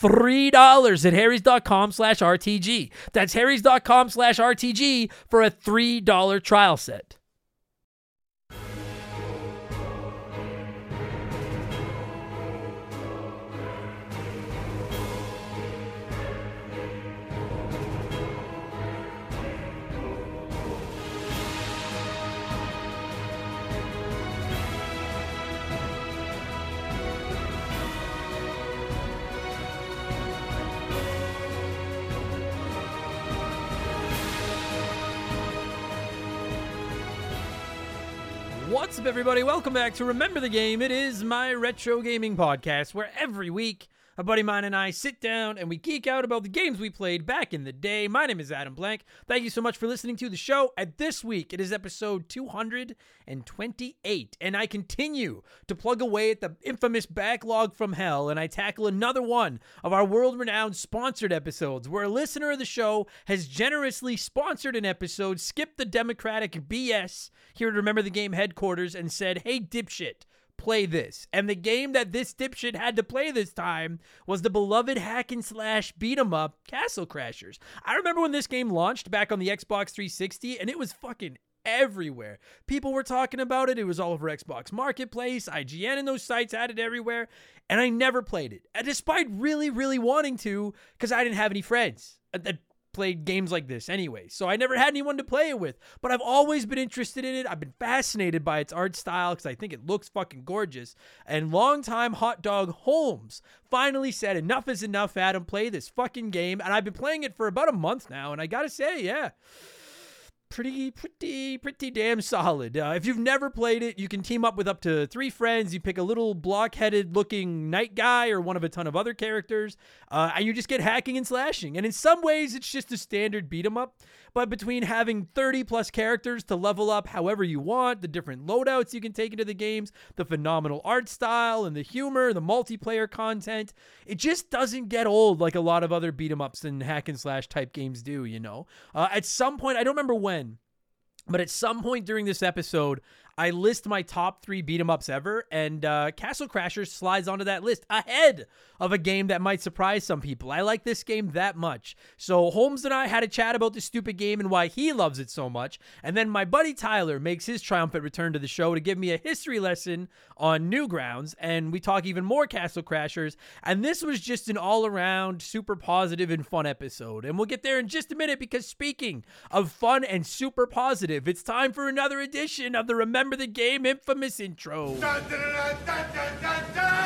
$3 at harrys.com slash RTG. That's harrys.com slash RTG for a $3 trial set. Everybody? Welcome back to Remember the Game. It is my retro gaming podcast where every week a buddy of mine and I sit down and we geek out about the games we played back in the day. My name is Adam Blank. Thank you so much for listening to the show. At this week, it is episode 228, and I continue to plug away at the infamous backlog from hell, and I tackle another one of our world-renowned sponsored episodes, where a listener of the show has generously sponsored an episode, skipped the democratic BS here to remember the game headquarters, and said, "Hey, dipshit." Play this. And the game that this dipshit had to play this time was the beloved hack and slash beat 'em up Castle Crashers. I remember when this game launched back on the Xbox 360 and it was fucking everywhere. People were talking about it. It was all over Xbox Marketplace, IGN, and those sites had it everywhere. And I never played it, and despite really, really wanting to, because I didn't have any friends uh, played games like this anyway. So I never had anyone to play it with, but I've always been interested in it. I've been fascinated by its art style because I think it looks fucking gorgeous. And longtime hot dog Holms finally said, Enough is enough, Adam. Play this fucking game. And I've been playing it for about a month now. And I gotta say, yeah pretty, pretty, pretty damn solid. Uh, if you've never played it, you can team up with up to three friends. You pick a little block-headed looking knight guy or one of a ton of other characters, uh, and you just get hacking and slashing. And in some ways, it's just a standard beat 'em up. But between having 30 plus characters to level up however you want, the different loadouts you can take into the games, the phenomenal art style and the humor, the multiplayer content, it just doesn't get old like a lot of other beat 'em ups and hack and slash type games do, you know? Uh, at some point, I don't remember when, but at some point during this episode, I list my top three beat 'em ups ever, and uh, Castle Crashers slides onto that list ahead of a game that might surprise some people. I like this game that much. So Holms and I had a chat about this stupid game and why he loves it so much, and then my buddy Tyler makes his triumphant return to the show to give me a history lesson on Newgrounds, and we talk even more Castle Crashers. And this was just an all-around super positive and fun episode, and we'll get there in just a minute because speaking of fun and super positive, it's time for another edition of the Remember remember the game infamous intro. Dun, dun, dun,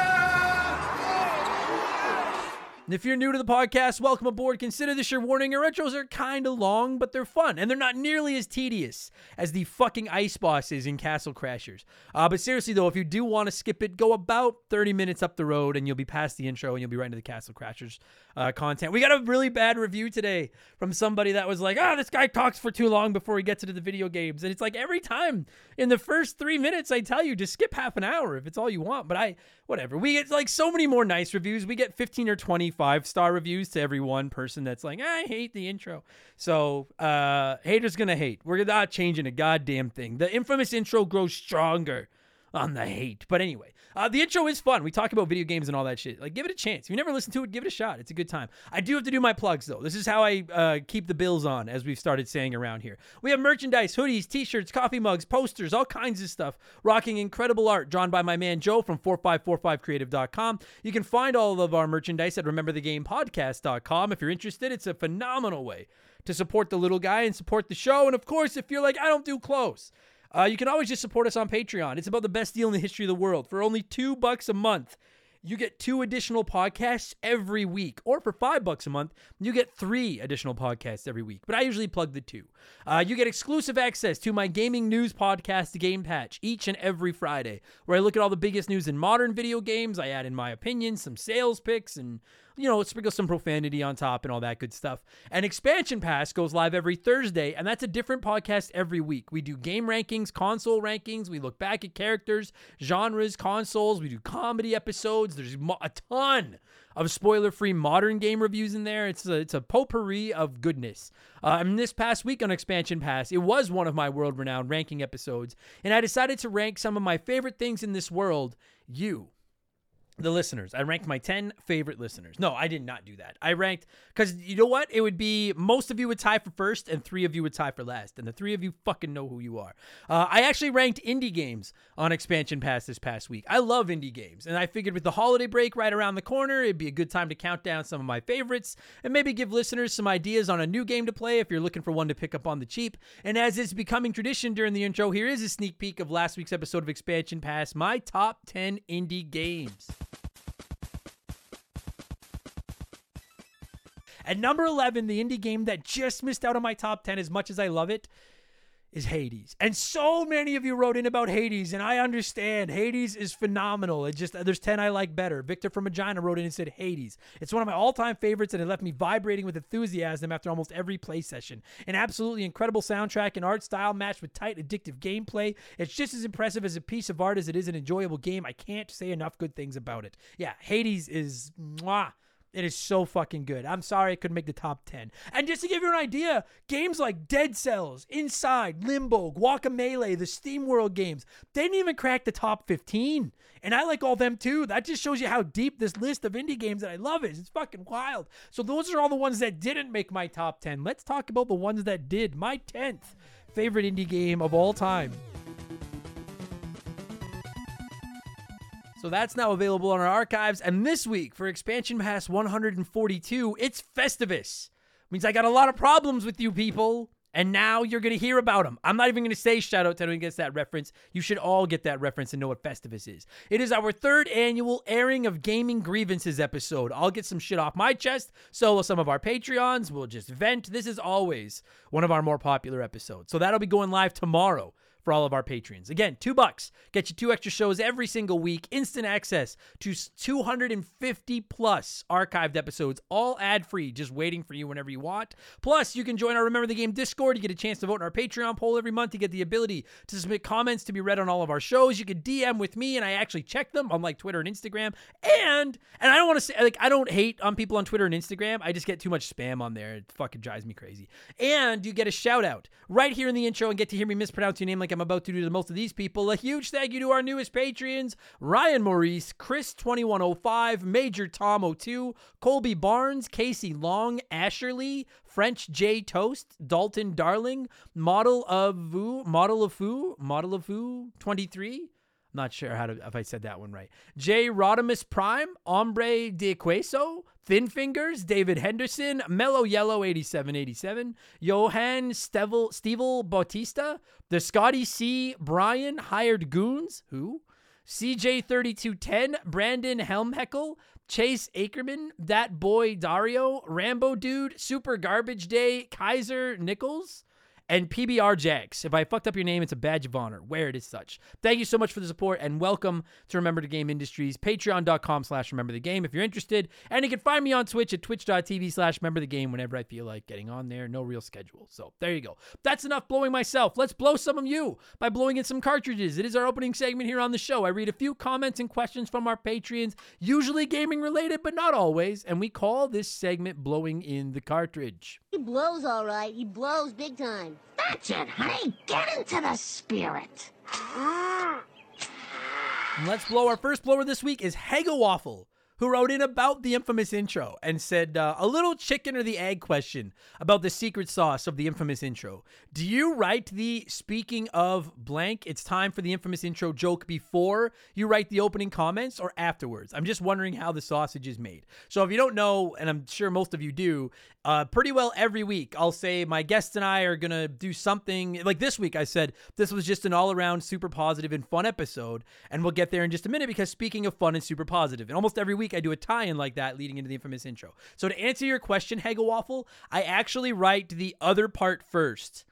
And if you're new to the podcast, welcome aboard. Consider this your warning. Our retros are kind of long, but they're fun, and they're not nearly as tedious as the fucking ice bosses in Castle Crashers. Uh, but seriously, though, if you do want to skip it, go about 30 minutes up the road, and you'll be past the intro, and you'll be right into the Castle Crashers uh, content. We got a really bad review today from somebody that was like, "Ah, oh, this guy talks for too long before he gets into the video games," and it's like every time in the first three minutes, I tell you, just skip half an hour if it's all you want. But I, whatever. We get like so many more nice reviews. We get 15 or 25 star reviews to every one person that's like, I hate the intro. So, uh, haters gonna hate. We're not changing a goddamn thing. The infamous intro grows stronger on the hate. But anyway, uh, the intro is fun. We talk about video games and all that shit. Like, give it a chance. If you never listened to it, give it a shot. It's a good time. I do have to do my plugs, though. This is how I uh, keep the bills on, as we've started saying around here. We have merchandise, hoodies, t shirts, coffee mugs, posters, all kinds of stuff, rocking incredible art drawn by my man Joe from 4545creative.com. You can find all of our merchandise at rememberthegamepodcast.com. If you're interested, it's a phenomenal way to support the little guy and support the show. And of course, if you're like, I don't do clothes, uh, you can always just support us on Patreon. It's about the best deal in the history of the world. For only two bucks a month, you get two additional podcasts every week. Or for five bucks a month, you get three additional podcasts every week. But I usually plug the two. Uh, you get exclusive access to my gaming news podcast, Game Patch, each and every Friday, where I look at all the biggest news in modern video games. I add in my opinions, some sales picks, and you know, sprinkle some profanity on top and all that good stuff. And Expansion Pass goes live every Thursday, and that's a different podcast every week. We do game rankings, console rankings, we look back at characters, genres, consoles, we do comedy episodes. There's a ton of spoiler-free modern game reviews in there. It's a, it's a potpourri of goodness. Uh, and this past week on Expansion Pass, it was one of my world-renowned ranking episodes, and I decided to rank some of my favorite things in this world. You the listeners. I ranked my 10 favorite listeners. No, I did not do that. I ranked because you know what? It would be most of you would tie for first and three of you would tie for last. And the three of you fucking know who you are. Uh, I actually ranked indie games on Expansion Pass this past week. I love indie games. And I figured with the holiday break right around the corner, it'd be a good time to count down some of my favorites and maybe give listeners some ideas on a new game to play if you're looking for one to pick up on the cheap. And as is becoming tradition during the intro, here is a sneak peek of last week's episode of Expansion Pass my top 10 indie games. At number 11, the indie game that just missed out on my top 10 as much as I love it is Hades. And so many of you wrote in about Hades, and I understand. Hades is phenomenal. It just there's 10 I like better. Victor from Regina wrote in and said Hades. It's one of my all-time favorites, and it left me vibrating with enthusiasm after almost every play session. An absolutely incredible soundtrack and art style matched with tight, addictive gameplay. It's just as impressive as a piece of art as it is an enjoyable game. I can't say enough good things about it. Yeah, Hades is mwah. It is so fucking good. I'm sorry it couldn't make the top 10. And just to give you an idea, games like Dead Cells, Inside, Limbo, Guacamelee, the SteamWorld games, they didn't even crack the top 15. And I like all them too. That just shows you how deep this list of indie games that I love is. It's fucking wild. So those are all the ones that didn't make my top 10. Let's talk about the ones that did. My 10th favorite indie game of all time. So that's now available on our archives. And this week for Expansion Pass 142, it's Festivus. Means I got a lot of problems with you people. And now you're going to hear about them. I'm not even going to say shout out to anyone who gets that reference. You should all get that reference and know what Festivus is. It is our third annual airing of Gaming Grievances episode. I'll get some shit off my chest. So will some of our Patreons. We'll just vent. This is always one of our more popular episodes. So that'll be going live tomorrow for all of our patrons. Again, two bucks. Get you two extra shows every single week, instant access to 250 plus archived episodes, all ad free, just waiting for you whenever you want. Plus, you can join our Remember the Game Discord. You get a chance to vote in our Patreon poll every month. You get the ability to submit comments to be read on all of our shows. You can DM with me, and I actually check them, unlike Twitter and Instagram. And and I don't want to say like I don't hate on people on Twitter and Instagram. I just get too much spam on there. It fucking drives me crazy. And you get a shout out right here in the intro and get to hear me mispronounce your name like I'm about to do to most of these people. A huge thank you to our newest Patreons Ryan Maurice, Chris2105, Major Tom 02, Colby Barnes, Casey Long, Asherly, French J Toast, Dalton Darling, Model of Vu, Model of Foo, Model of Foo 23. Not sure how to if I said that one right. J. Rodimus Prime, Ombre de Queso, Thin Fingers, David Henderson, Mellow Yellow 8787, Johan Stevel, Stevel Bautista, the Scotty C. Brian, Hired Goons, who? CJ3210, Brandon Helmheckle, Chase Ackerman, That Boy Dario, Rambo Dude, Super Garbage Day, Kaiser Nichols, and PBR Jags. If I fucked up your name, it's a badge of honor. Wear it as such. Thank you so much for the support and welcome to Remember the Game Industries. Patreon.com slash Remember the Game if you're interested. And you can find me on Twitch at twitch.tv slash Remember the Game whenever I feel like getting on there. No real schedule. So there you go. That's enough blowing myself. Let's blow some of you by blowing in some cartridges. It is our opening segment here on the show. I read a few comments and questions from our Patreons, usually gaming related, but not always. And we call this segment Blowing in the Cartridge. He blows all right. He blows big time. That's it, honey. Get into the spirit. Ah. And let's blow. Our first blower this week is Hega Waffle, who wrote in about the infamous intro and said uh, a little chicken or the egg question about the secret sauce of the infamous intro. Do you write the speaking of blank, it's time for the infamous intro joke before you write the opening comments or afterwards? I'm just wondering how the sausage is made. So if you don't know, and I'm sure most of you do, uh, pretty well every week I'll say my guest and I are gonna do something like this week. I said this was just an all-around super positive and fun episode, and we'll get there in just a minute because speaking of fun and super positive, and almost every week I do a tie-in like that leading into the infamous intro. So to answer your question, Hega Waffle, I actually write the other part first,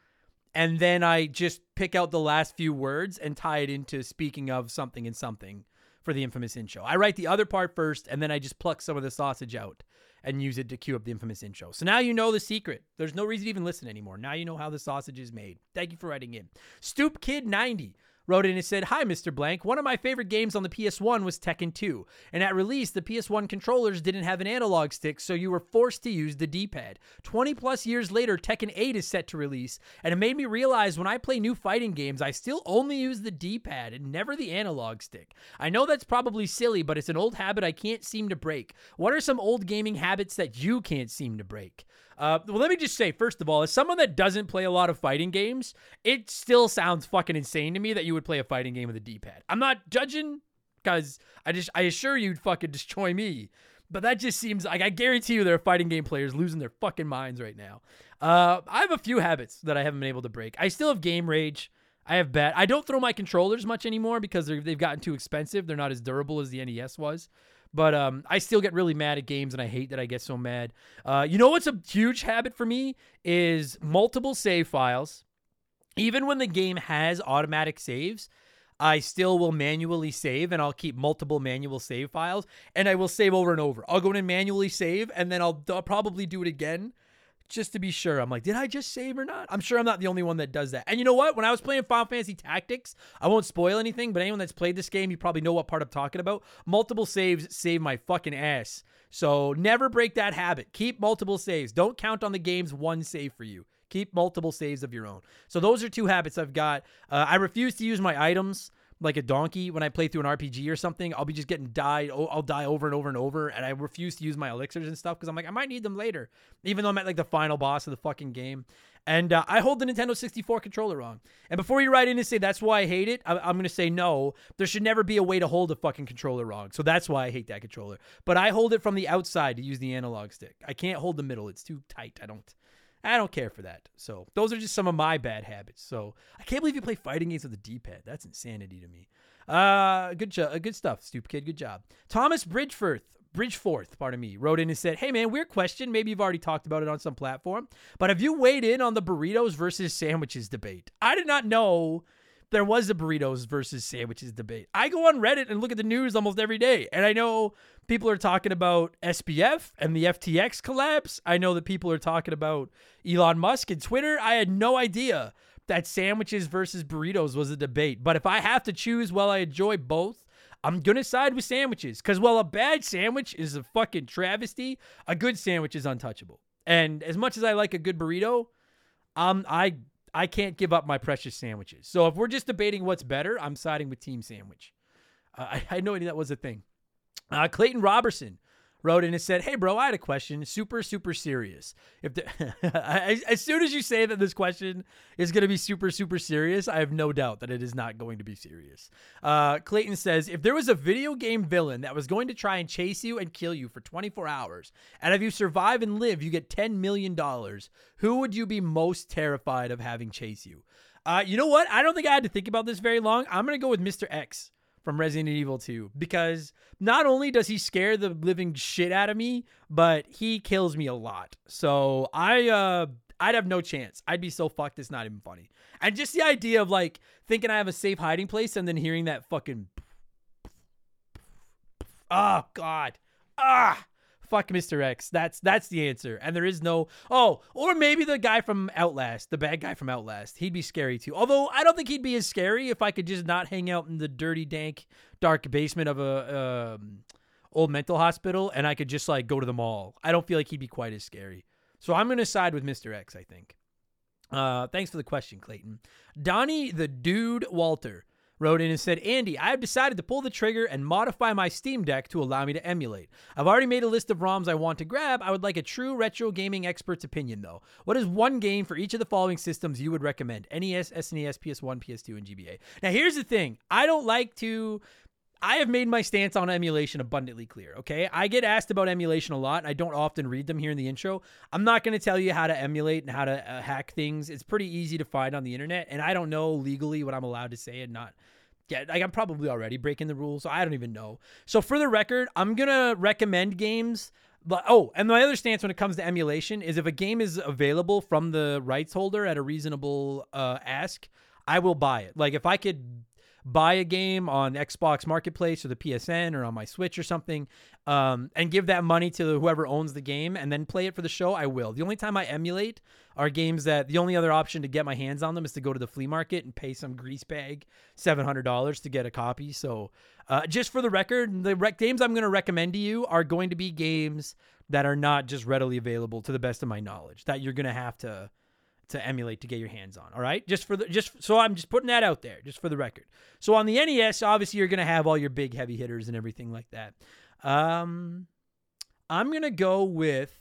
and then I just pick out the last few words and tie it into speaking of something and something for the infamous intro. I write the other part first, and then I just pluck some of the sausage out and use it to cue up the infamous intro. So now you know the secret. There's no reason to even listen anymore. Now you know how the sausage is made. Thank you for writing in. Stoop Kid 90 wrote in and said, Hi, Mr. Blank. One of my favorite games on the PS1 was Tekken 2. And at release, the PS1 controllers didn't have an analog stick, so you were forced to use the D pad. 20 plus years later, Tekken 8 is set to release, and it made me realize when I play new fighting games, I still only use the D pad and never the analog stick. I know that's probably silly, but it's an old habit I can't seem to break. What are some old gaming habits that you can't seem to break? Uh, well, let me just say, first of all, as someone that doesn't play a lot of fighting games, it still sounds fucking insane to me that you would play a fighting game with a D-pad. I'm not judging because I just I assure you'd fucking destroy me. But that just seems like I guarantee you there are fighting game players losing their fucking minds right now. Uh, I have a few habits that I haven't been able to break. I still have game rage. I have bad. I don't throw my controllers much anymore because they've gotten too expensive. They're not as durable as the NES was. But um, I still get really mad at games, and I hate that I get so mad. Uh, you know what's a huge habit for me is multiple save files. Even when the game has automatic saves, I still will manually save, and I'll keep multiple manual save files, and I will save over and over. I'll go in and manually save, and then I'll, I'll probably do it again just to be sure. I'm like, did I just save or not? I'm sure I'm not the only one that does that. And you know what? When I was playing Final Fantasy Tactics, I won't spoil anything, but anyone that's played this game, you probably know what part I'm talking about. Multiple saves save my fucking ass. So never break that habit. Keep multiple saves. Don't count on the game's one save for you. Keep multiple saves of your own. So those are two habits I've got. Uh, I refuse to use my items like a donkey when I play through an RPG or something. I'll be just getting died. I'll die over and over and over, and I refuse to use my elixirs and stuff because I'm like I might need them later, even though I'm at like the final boss of the fucking game. And uh, I hold the Nintendo 64 controller wrong. And before you write in and say that's why I hate it, I- I'm going to say no. There should never be a way to hold a fucking controller wrong. So that's why I hate that controller. But I hold it from the outside to use the analog stick. I can't hold the middle. It's too tight. I don't. I don't care for that. So those are just some of my bad habits. So I can't believe you play fighting games with a D-pad. That's insanity to me. Uh, good job, good stuff, stupid kid. Good job. Thomas Bridgeforth, Bridgeforth, pardon me, wrote in and said, "Hey man, weird question. Maybe you've already talked about it on some platform, but have you weighed in on the burritos versus sandwiches debate? I did not know." There was a burritos versus sandwiches debate. I go on Reddit and look at the news almost every day, and I know people are talking about SBF and the FTX collapse. I know that people are talking about Elon Musk and Twitter. I had no idea that sandwiches versus burritos was a debate. But if I have to choose, while I enjoy both, I'm gonna side with sandwiches. Cause while a bad sandwich is a fucking travesty, a good sandwich is untouchable. And as much as I like a good burrito, um, I I can't give up my precious sandwiches. So if we're just debating what's better, I'm siding with Team Sandwich. Uh, I, I had no idea that was a thing. Uh, Clayton Robertson wrote in and said, "Hey, bro, I had a question. Super, super serious. If the, as, soon as you say that this question is going to be super, super serious, I have no doubt that it is not going to be serious." Uh, Clayton says, "If there was a video game villain that was going to try and chase you and kill you for 24 hours, and if you survive and live, you get 10 million dollars, who would you be most terrified of having chase you?" Uh, you know what? I don't think I had to think about this very long. I'm going to go with Mr. X from Resident Evil 2 because not only does he scare the living shit out of me, but he kills me a lot. So I uh I'd have no chance. I'd be so fucked it's not even funny. And just the idea of like thinking I have a safe hiding place and then hearing that fucking Oh god. Ah fuck Mr. X. That's that's the answer. And there is no oh, or maybe the guy from Outlast, the bad guy from Outlast. He'd be scary too. Although I don't think he'd be as scary if I could just not hang out in the dirty, dank, dark basement of a um, old mental hospital and I could just like go to the mall. I don't feel like he'd be quite as scary. So I'm gonna side with Mr. X, I think. Uh, thanks for the question, Clayton. Donnie the Dude Walter wrote in and said, Andy, I have decided to pull the trigger and modify my Steam Deck to allow me to emulate. I've already made a list of ROMs I want to grab. I would like a true retro gaming expert's opinion, though. What is one game for each of the following systems you would recommend? NES, SNES, PS1, PS2, and GBA. Now, here's the thing I don't like to. I have made my stance on emulation abundantly clear, okay? I get asked about emulation a lot. I don't often read them here in the intro. I'm not going to tell you how to emulate and how to uh, hack things. It's pretty easy to find on the internet, and I don't know legally what I'm allowed to say and not yeah, like I'm probably already breaking the rules, so I don't even know. So for the record, I'm gonna recommend games. But oh, and my other stance when it comes to emulation is if a game is available from the rights holder at a reasonable uh, ask, I will buy it. Like if I could buy a game on Xbox Marketplace or the PSN or on my Switch or something, um, and give that money to whoever owns the game and then play it for the show, I will. The only time I emulate are games that the only other option to get my hands on them is to go to the flea market and pay some grease bag seven hundred dollars to get a copy. So, uh, just for the record, the rec- games I'm going to recommend to you are going to be games that are not just readily available to the best of my knowledge. That you're going to have to to emulate to get your hands on. All right, just for the just so I'm just putting that out there, just for the record. So on the NES, obviously you're gonna have all your big heavy hitters and everything like that. Um, I'm gonna go with.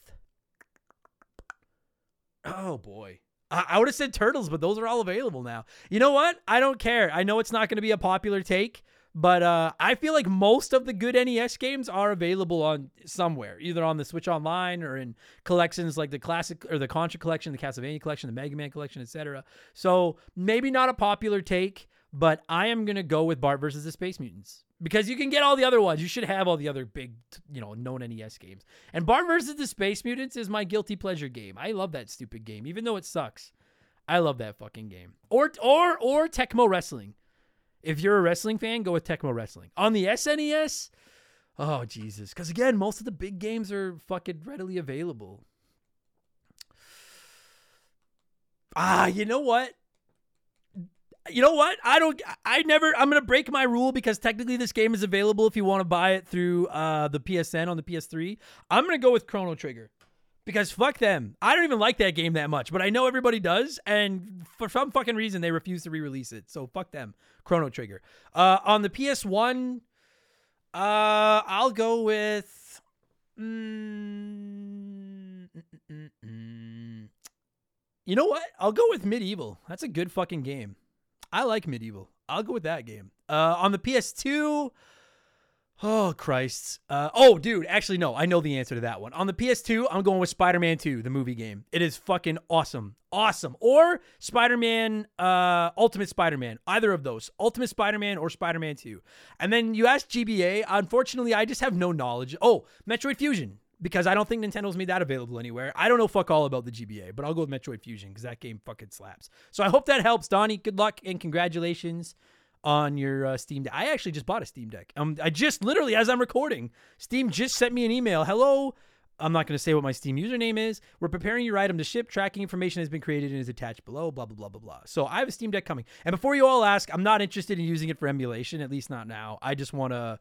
Oh boy. I, I would have said turtles, but those are all available now. You know what? I don't care. I know it's not going to be a popular take, but uh, I feel like most of the good NES games are available on somewhere, either on the Switch Online or in collections like the classic or the Contra collection, the Castlevania collection, the Mega Man collection, etc. So maybe not a popular take, but I am gonna go with Bart versus the Space Mutants because you can get all the other ones. You should have all the other big, you know, known NES games. And Bart versus the Space Mutants is my guilty pleasure game. I love that stupid game, even though it sucks. I love that fucking game. Or or or Tecmo Wrestling. If you're a wrestling fan, go with Tecmo Wrestling. On the SNES, oh Jesus, because again, most of the big games are fucking readily available. Ah, you know what? You know what? I don't. I never. I'm gonna break my rule because technically this game is available if you want to buy it through uh, the PSN on the PS3. I'm gonna go with Chrono Trigger because fuck them. I don't even like that game that much, but I know everybody does, and for some fucking reason they refuse to re-release it. So fuck them. Chrono Trigger. Uh, on the PS1, uh, I'll go with. Mm, you know what? I'll go with MediEvil. That's a good fucking game. I like MediEvil. I'll go with that game. Uh, on the PS2. Oh Christ! Uh, oh, dude, actually, no, I know the answer to that one. On the PS2, I'm going with Spider-Man 2, the movie game. It is fucking awesome, awesome. Or Spider-Man, uh, Ultimate Spider-Man, either of those, Ultimate Spider-Man or Spider-Man 2. And then you ask GBA. Unfortunately, I just have no knowledge. Oh, Metroid Fusion, because I don't think Nintendo's made that available anywhere. I don't know fuck all about the GBA, but I'll go with Metroid Fusion because that game fucking slaps. So I hope that helps, Donnie. Good luck and congratulations on your uh, Steam Deck. I actually just bought a Steam Deck. Um, I just literally, as I'm recording, Steam just sent me an email. Hello. I'm not going to say what my Steam username is. We're preparing your item to ship. Tracking information has been created and is attached below. Blah blah blah blah blah. So I have a Steam Deck coming. And before you all ask, I'm not interested in using it for emulation. At least not now. I just want to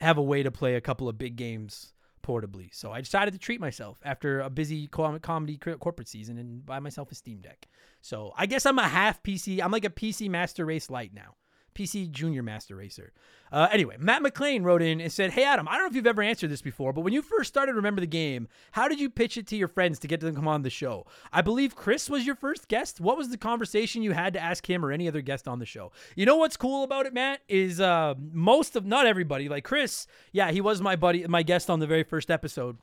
have a way to play a couple of big games portably. So I decided to treat myself after a busy comedy corporate season and buy myself a Steam Deck. So I guess I'm a half PC. I'm like a PC Master Race Lite now. PC Junior Master Racer. Uh, anyway, Matt McLean wrote in and said, Hey, Adam, I don't know if you've ever answered this before, but when you first started Remember the Game, how did you pitch it to your friends to get them to come on the show? I believe Chris was your first guest. What was the conversation you had to ask him or any other guest on the show? You know what's cool about it, Matt, is uh, most of, not everybody, like Chris, yeah, he was my buddy, my guest on the very first episode.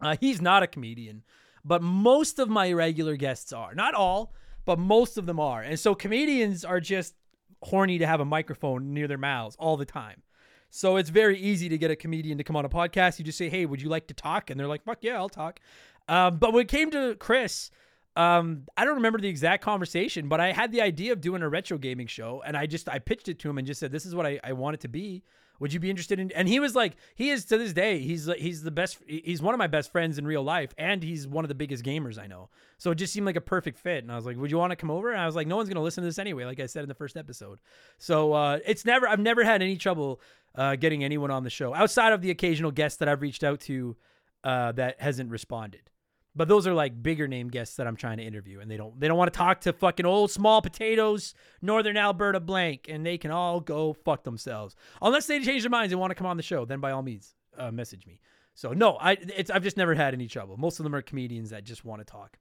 Uh, he's not a comedian, but most of my regular guests are. Not all, but most of them are. And so comedians are just horny to have a microphone near their mouths all the time. So it's very easy to get a comedian to come on a podcast. You just say, "Hey, would you like to talk?" And they're like, "Fuck yeah, I'll talk." Um, but when it came to Chris, um, I don't remember the exact conversation, but I had the idea of doing a retro gaming show, and I just I pitched it to him and just said, "This is what I, I want it to be." Would you be interested in? And he was like, he is to this day, he's he's the best. He's one of my best friends in real life, and he's one of the biggest gamers I know. So it just seemed like a perfect fit. And I was like, would you want to come over? And I was like, no one's gonna listen to this anyway, like I said in the first episode. So uh, it's never, I've never had any trouble uh, getting anyone on the show outside of the occasional guest that I've reached out to uh, that hasn't responded. But those are like bigger name guests that I'm trying to interview, and they don't they don't want to talk to fucking old small potatoes, Northern Alberta blank, and they can all go fuck themselves unless they change their minds and want to come on the show. Then by all means, uh, message me. So no, I it's I've just never had any trouble. Most of them are comedians that just want to talk.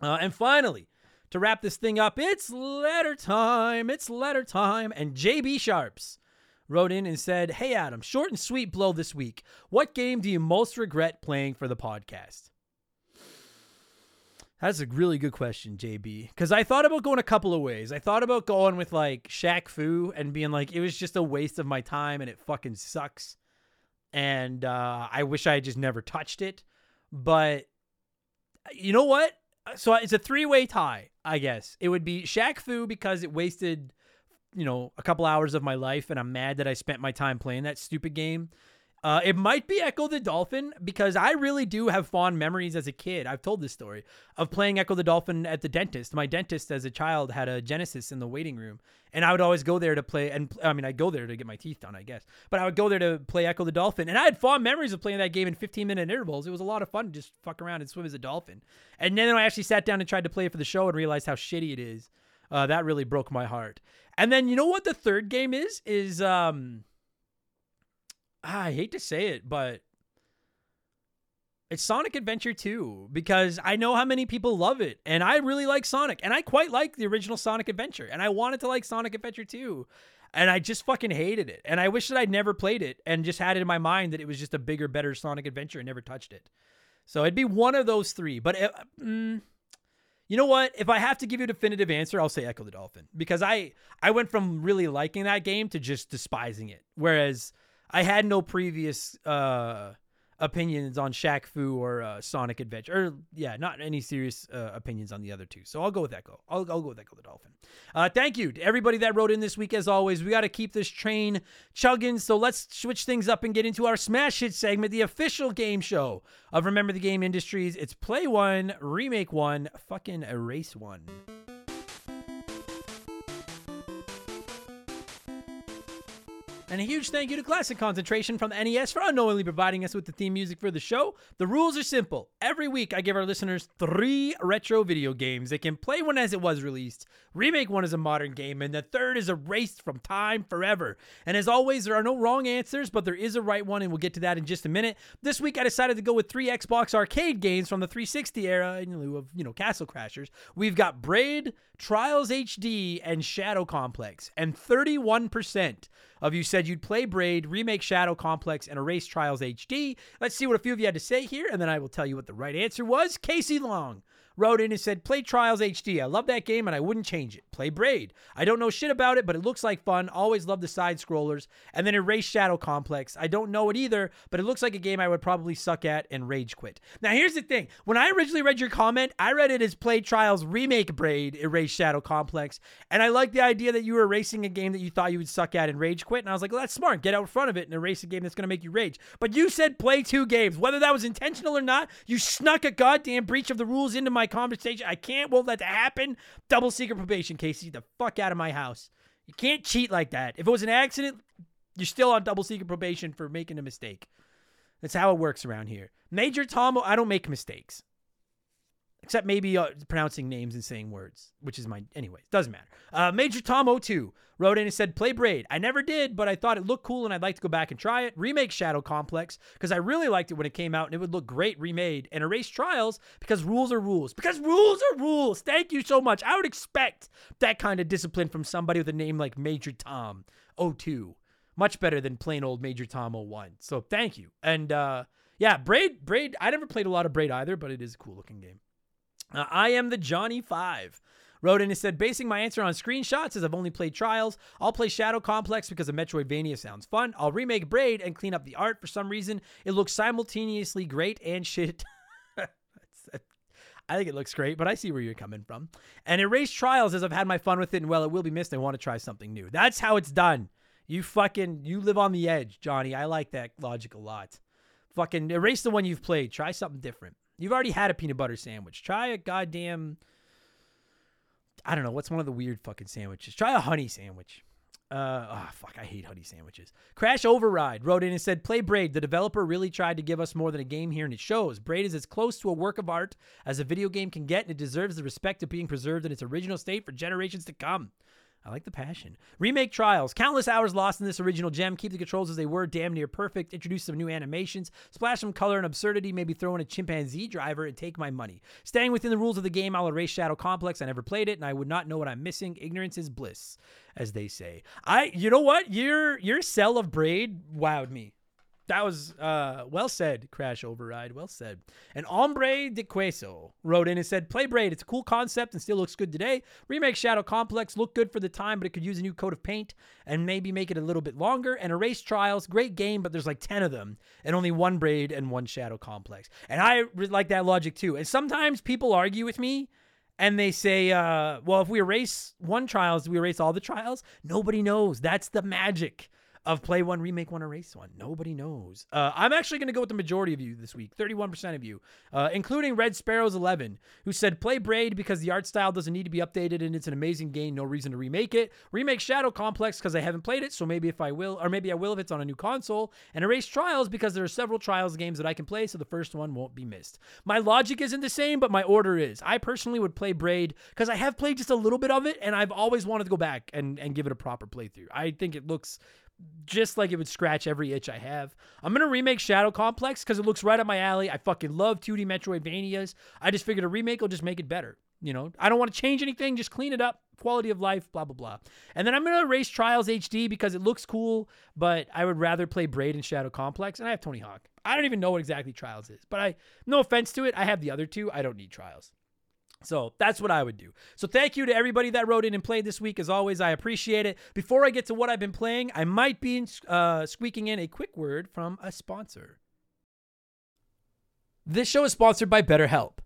Uh, and finally, to wrap this thing up, it's letter time. It's letter time, and JB Sharps wrote in and said, "Hey Adam, short and sweet blow this week. What game do you most regret playing for the podcast?" That's a really good question, JB. Because I thought about going a couple of ways. I thought about going with like Shaq Fu and being like, it was just a waste of my time and it fucking sucks. And uh, I wish I just never touched it. But you know what? So it's a three way tie, I guess. It would be Shaq Fu because it wasted, you know, a couple hours of my life and I'm mad that I spent my time playing that stupid game. Uh, it might be Ecco the Dolphin because I really do have fond memories as a kid. I've told this story of playing Ecco the Dolphin at the dentist. My dentist, as a child, had a Genesis in the waiting room, and I would always go there to play. And I mean, I'd go there to get my teeth done, I guess, but I would go there to play Echo the Dolphin, and I had fond memories of playing that game in 15 minute intervals. It was a lot of fun to just fuck around and swim as a dolphin. And then I actually sat down and tried to play it for the show and realized how shitty it is. Uh, that really broke my heart. And then you know what the third game is? Is um I hate to say it, but it's Sonic Adventure 2 because I know how many people love it and I really like Sonic and I quite like the original Sonic Adventure and I wanted to like Sonic Adventure 2 and I just fucking hated it and I wish that I'd never played it and just had it in my mind that it was just a bigger better Sonic Adventure and never touched it. So it'd be one of those 3, but it, uh, mm, you know what? If I have to give you a definitive answer, I'll say Ecco the Dolphin because I I went from really liking that game to just despising it. Whereas I had no previous uh, opinions on Shaq Fu or uh, Sonic Adventure. Or yeah, not any serious uh, opinions on the other two. So I'll go with Ecco. I'll, I'll go with Ecco the Dolphin. Uh, thank you to everybody that wrote in this week. As always, we got to keep this train chugging. So let's switch things up and get into our Smash Hit segment, the official game show of Remember the Game Industries. It's Play One, Remake One, fucking Erase One. And a huge thank you to Classic Concentration from the NES for unknowingly providing us with the theme music for the show. The rules are simple. Every week, I give our listeners three retro video games. They can play one as it was released, remake one as a modern game, and the third is erased from time forever. And as always, there are no wrong answers, but there is a right one, and we'll get to that in just a minute. This week, I decided to go with three Xbox arcade games from the 360 era in lieu of, you know, Castle Crashers. We've got Braid, Trials HD, and Shadow Complex. And 31% of you said you'd play Braid, remake Shadow Complex, and erase Trials HD. Let's see what a few of you had to say here, and then I will tell you what the right answer was. Casey Long wrote in and said, Play Trials HD. I love that game and I wouldn't change it. Play Braid. I don't know shit about it, but it looks like fun. Always love the side scrollers. And then Erase Shadow Complex. I don't know it either, but it looks like a game I would probably suck at and rage quit. Now, here's the thing. When I originally read your comment, I read it as Play Trials Remake Braid, Erase Shadow Complex. And I like the idea that you were erasing a game that you thought you would suck at and rage quit. And I was like, well, that's smart. Get out in front of it and erase a game that's going to make you rage. But you said play two games. Whether that was intentional or not, you snuck a goddamn breach of the rules into my conversation. I can't won't let that happen. Double secret probation, Casey. The fuck out of my house. You can't cheat like that. If it was an accident, you're still on double secret probation for making a mistake. That's how it works around here. Major Tomo, I don't make mistakes. Except maybe uh, pronouncing names and saying words, which is my. Anyway, doesn't matter. Uh, Major Tomo 2 wrote in and said, Play Braid. I never did, but I thought it looked cool and I'd like to go back and try it. Remake Shadow Complex because I really liked it when it came out and it would look great remade. And Erase Trials because rules are rules. Because rules are rules. Thank you so much. I would expect that kind of discipline from somebody with a name like Major Tom 02. Much better than plain old Major Tom 01. So thank you. And uh, yeah, Braid, Braid, I never played a lot of Braid either, but it is a cool looking game. Uh, I am the Johnny Five. wrote in and said, basing my answer on screenshots as I've only played Trials, I'll play Shadow Complex because of Metroidvania sounds fun. I'll remake Braid and clean up the art. For some reason, it looks simultaneously great and shit. I think it looks great, but I see where you're coming from. And erase trials as I've had my fun with it, and well, it will be missed. I want to try something new. That's how it's done. You fucking you live on the edge, Johnny. I like that logic a lot. Fucking erase the one you've played. Try something different. You've already had a peanut butter sandwich. Try a goddamn I don't know, what's one of the weird fucking sandwiches? Try a honey sandwich. Uh, oh, fuck, I hate honey sandwiches. Crash Override wrote in and said, Play Braid. The developer really tried to give us more than a game here, and it shows. Braid is as close to a work of art as a video game can get, and it deserves the respect of being preserved in its original state for generations to come. I like the passion. Remake trials. Countless hours lost in this original gem. Keep the controls as they were, damn near perfect. Introduce some new animations. Splash some color and absurdity. Maybe throw in a chimpanzee driver and take my money. Staying within the rules of the game, I'll erase Shadow Complex. I never played it, and I would not know what I'm missing. Ignorance is bliss, as they say. I, you know what? Your your sell of braid wowed me. That was uh, well said, Crash Override. Well said. And Ombre de Queso wrote in and said, Play Braid. It's a cool concept and still looks good today. Remake Shadow Complex looked good for the time, but it could use a new coat of paint and maybe make it a little bit longer. And Erase Trials, great game, but there's like 10 of them and only one Braid and one Shadow Complex. And I like that logic too. And sometimes people argue with me and they say, uh, well, if we erase one trials, do we erase all the trials? Nobody knows. That's the magic of play one, remake one, erase one. Nobody knows. Uh, I'm actually going to go with the majority of you this week, 31% of you, uh, including Red Sparrows 11, who said play Braid because the art style doesn't need to be updated and it's an amazing game. No reason to remake it. Remake Shadow Complex because I haven't played it, so maybe if I will, or maybe I will if it's on a new console. And erase Trials because there are several Trials games that I can play, so the first one won't be missed. My logic isn't the same, but my order is. I personally would play Braid because I have played just a little bit of it, and I've always wanted to go back and, and give it a proper playthrough. I think it looks just like it would scratch every itch I have. I'm gonna remake Shadow Complex because it looks right up my alley. I fucking love 2D Metroidvanias. I just figured a remake will just make it better. You know, I don't want to change anything, just clean it up, quality of life, blah blah blah. And then I'm gonna erase Trials HD because it looks cool, but I would rather play Braid and Shadow Complex. And I have Tony Hawk. I don't even know what exactly Trials is, but I, no offense to it, I have the other two. I don't need Trials. So that's what I would do. So thank you to everybody that wrote in and played this week. As always, I appreciate it. Before I get to what I've been playing, I might be uh, squeaking in a quick word from a sponsor. This show is sponsored by BetterHelp.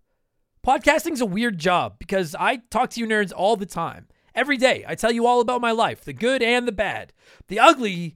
Podcasting's a weird job because I talk to you nerds all the time. Every day, I tell you all about my life, the good and the bad. The ugly,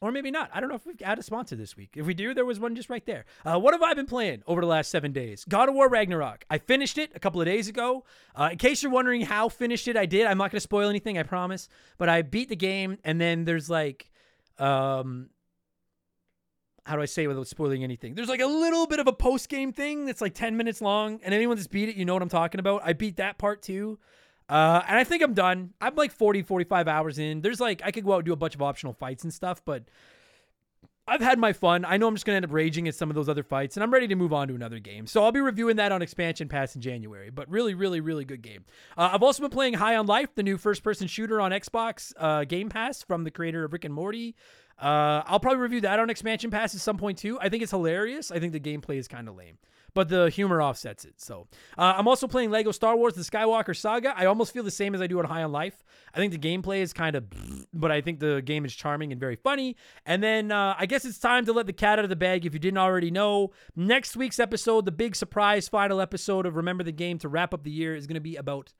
or maybe not. I don't know if we've had a sponsor this week. If we do, there was one just right there. Uh, what have I been playing over the last seven days? God of War Ragnarok. I finished it a couple of days ago. Uh, in case you're wondering how finished it, I did. I'm not going to spoil anything, I promise. But I beat the game, and then there's like, um, how do I say it without spoiling anything? There's like a little bit of a post game thing that's like 10 minutes long, and anyone that's beat it, you know what I'm talking about. I beat that part too. Uh, and I think I'm done. I'm like 40, 45 hours in. There's like, I could go out and do a bunch of optional fights and stuff, but I've had my fun. I know I'm just going to end up raging at some of those other fights, and I'm ready to move on to another game. So I'll be reviewing that on Expansion Pass in January, but really, really, really good game. Uh, I've also been playing High on Life, the new first person shooter on Xbox uh, Game Pass from the creator of Rick and Morty. Uh, I'll probably review that on expansion pass at some point too. I think it's hilarious. I think the gameplay is kind of lame, but the humor offsets it. So uh, I'm also playing Lego Star Wars: The Skywalker Saga. I almost feel the same as I do on High on Life. I think the gameplay is kind of, but I think the game is charming and very funny. And then uh, I guess it's time to let the cat out of the bag. If you didn't already know, next week's episode, the big surprise final episode of Remember the Game to wrap up the year, is going to be about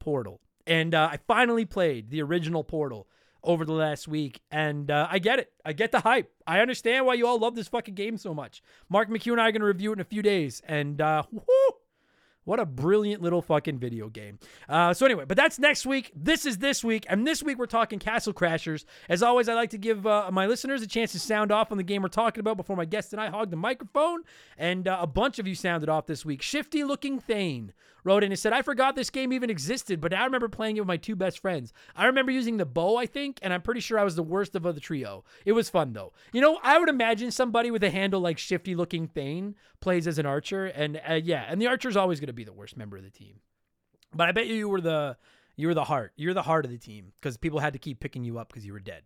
Portal. And uh, I finally played the original Portal over the last week, and uh, I get it. I get the hype. I understand why you all love this fucking game so much. Mark McHugh and I are going to review it in a few days, and uh, whoo, what a brilliant little fucking video game. Uh, so, anyway, but that's next week. This is this week. And this week we're talking Castle Crashers. As always, I like to give uh, my listeners a chance to sound off on the game we're talking about before my guest and I hog the microphone. And uh, a bunch of you sounded off this week. Shifty Looking Thane wrote in and said, I forgot this game even existed, but I remember playing it with my two best friends. I remember using the bow, I think, and I'm pretty sure I was the worst of the trio. It was fun, though. You know, I would imagine somebody with a handle like Shifty Looking Thane plays as an archer. And uh, yeah, and the archer's always going to be the worst member of the team. But I bet you you were the you were the heart. You're the heart of the team because people had to keep picking you up because you were dead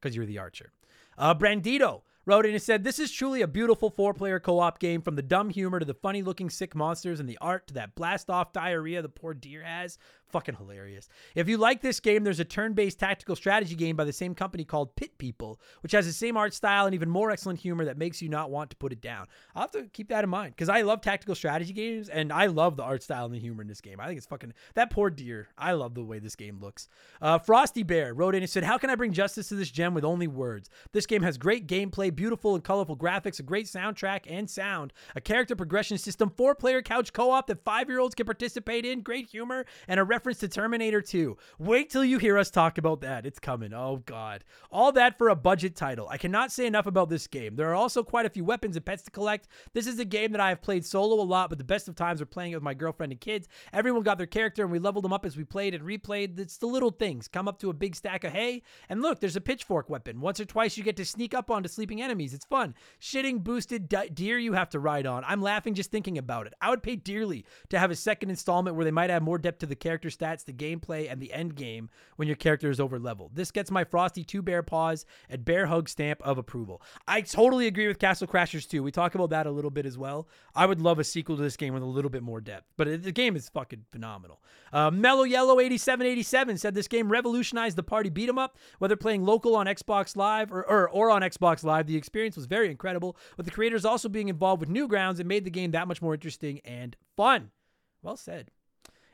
because you were the archer. Uh, Brandito wrote in and said, This is truly a beautiful four player co op game from the dumb humor to the funny looking sick monsters and the art to that blast off diarrhea the poor deer has. Fucking hilarious. If you like this game, there's a turn based tactical strategy game by the same company called Pit People, which has the same art style and even more excellent humor that makes you not want to put it down. I'll have to keep that in mind because I love tactical strategy games and I love the art style and the humor in this game. I think it's fucking that poor deer. I love the way this game looks. Uh, Frosty Bear wrote in and said, How can I bring justice to this gem with only words? This game has great gameplay, beautiful and colorful graphics, a great soundtrack and sound, a character progression system, four player couch co op that five year olds can participate in, great humor, and a reference to Terminator 2. Wait till you hear us talk about that. It's coming. Oh, God. All that for a budget title. I cannot say enough about this game. There are also quite a few weapons and pets to collect. This is a game that I have played solo a lot, but the best of times are playing it with my girlfriend and kids. Everyone got their character, and we leveled them up as we played and replayed. It's the little things. Come up to a big stack of hay, and look, there's a pitchfork weapon. Once or twice, you get to sneak up onto sleeping enemies. It's fun. Shitting boosted deer you have to ride on. I'm laughing just thinking about it. I would pay dearly to have a second installment where they might add more depth to the character stats the gameplay, and the end game when your character is over leveled. This gets my Frosty two bear paws and bear hug stamp of approval. I totally agree with Castle Crashers 2. We talk about that a little bit as well. I would love a sequel to this game with a little bit more depth, but the game is fucking phenomenal. Uh, Mellow Yellow 8787 said this game revolutionized the party beat 'em up. Whether playing local on Xbox Live or, or, or on Xbox Live, the experience was very incredible. With the creators also being involved with Newgrounds, it made the game that much more interesting and fun. Well said.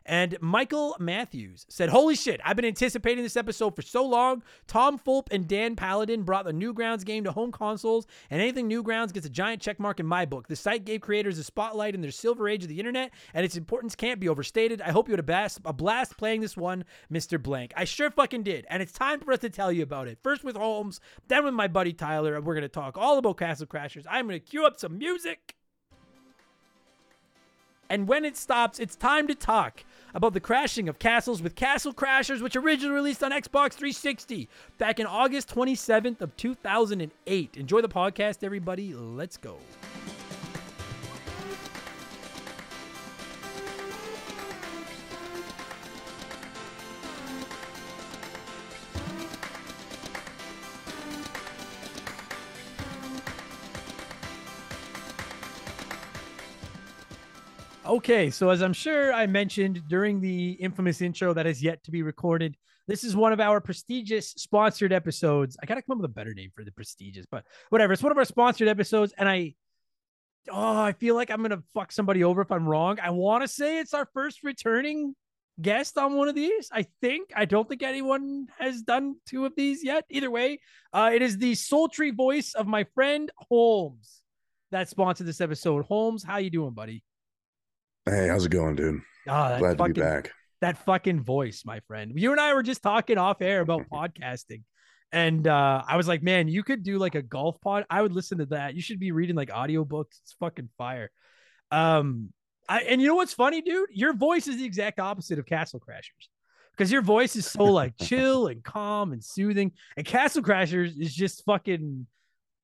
And Michael Matthews said, Holy shit, I've been anticipating this episode for so long. Tom Fulp and Dan Paladin brought the Newgrounds game to home consoles, and anything Newgrounds gets a giant check mark in my book. The site gave creators a spotlight in their silver age of the internet, and its importance can't be overstated. I hope you had a blast, a blast playing this one, Mr. Blank. I sure fucking did, and it's time for us to tell you about it. First with Holms, then with my buddy Tyler, we're going to talk all about Castle Crashers. I'm going to cue up some music. And when it stops, it's time to talk about the crashing of castles with Castle Crashers, which originally released on Xbox 360 back in August 27th of 2008. Enjoy the podcast, everybody. Let's go. Okay, so as I'm sure I mentioned during the infamous intro that is yet to be recorded, this is one of our prestigious sponsored episodes. I gotta come up with a better name for the prestigious, but whatever. It's one of our sponsored episodes, and I oh, I feel like I'm gonna fuck somebody over if I'm wrong. I want to say it's our first returning guest on one of these. I think. I don't think anyone has done two of these yet. Either way, uh, it is the sultry voice of my friend Holms that sponsored this episode. Holms, how you doing, buddy? Hey, how's it going, dude? Oh, Glad fucking, to be back. That fucking voice, my friend. You and I were just talking off air about podcasting. And uh, I was like, man, you could do like a golf pod. I would listen to that. You should be reading like audiobooks. It's fucking fire. Um, I and you know what's funny, dude? Your voice is the exact opposite of Castle Crashers. Because your voice is so like chill and calm and soothing. And Castle Crashers is just fucking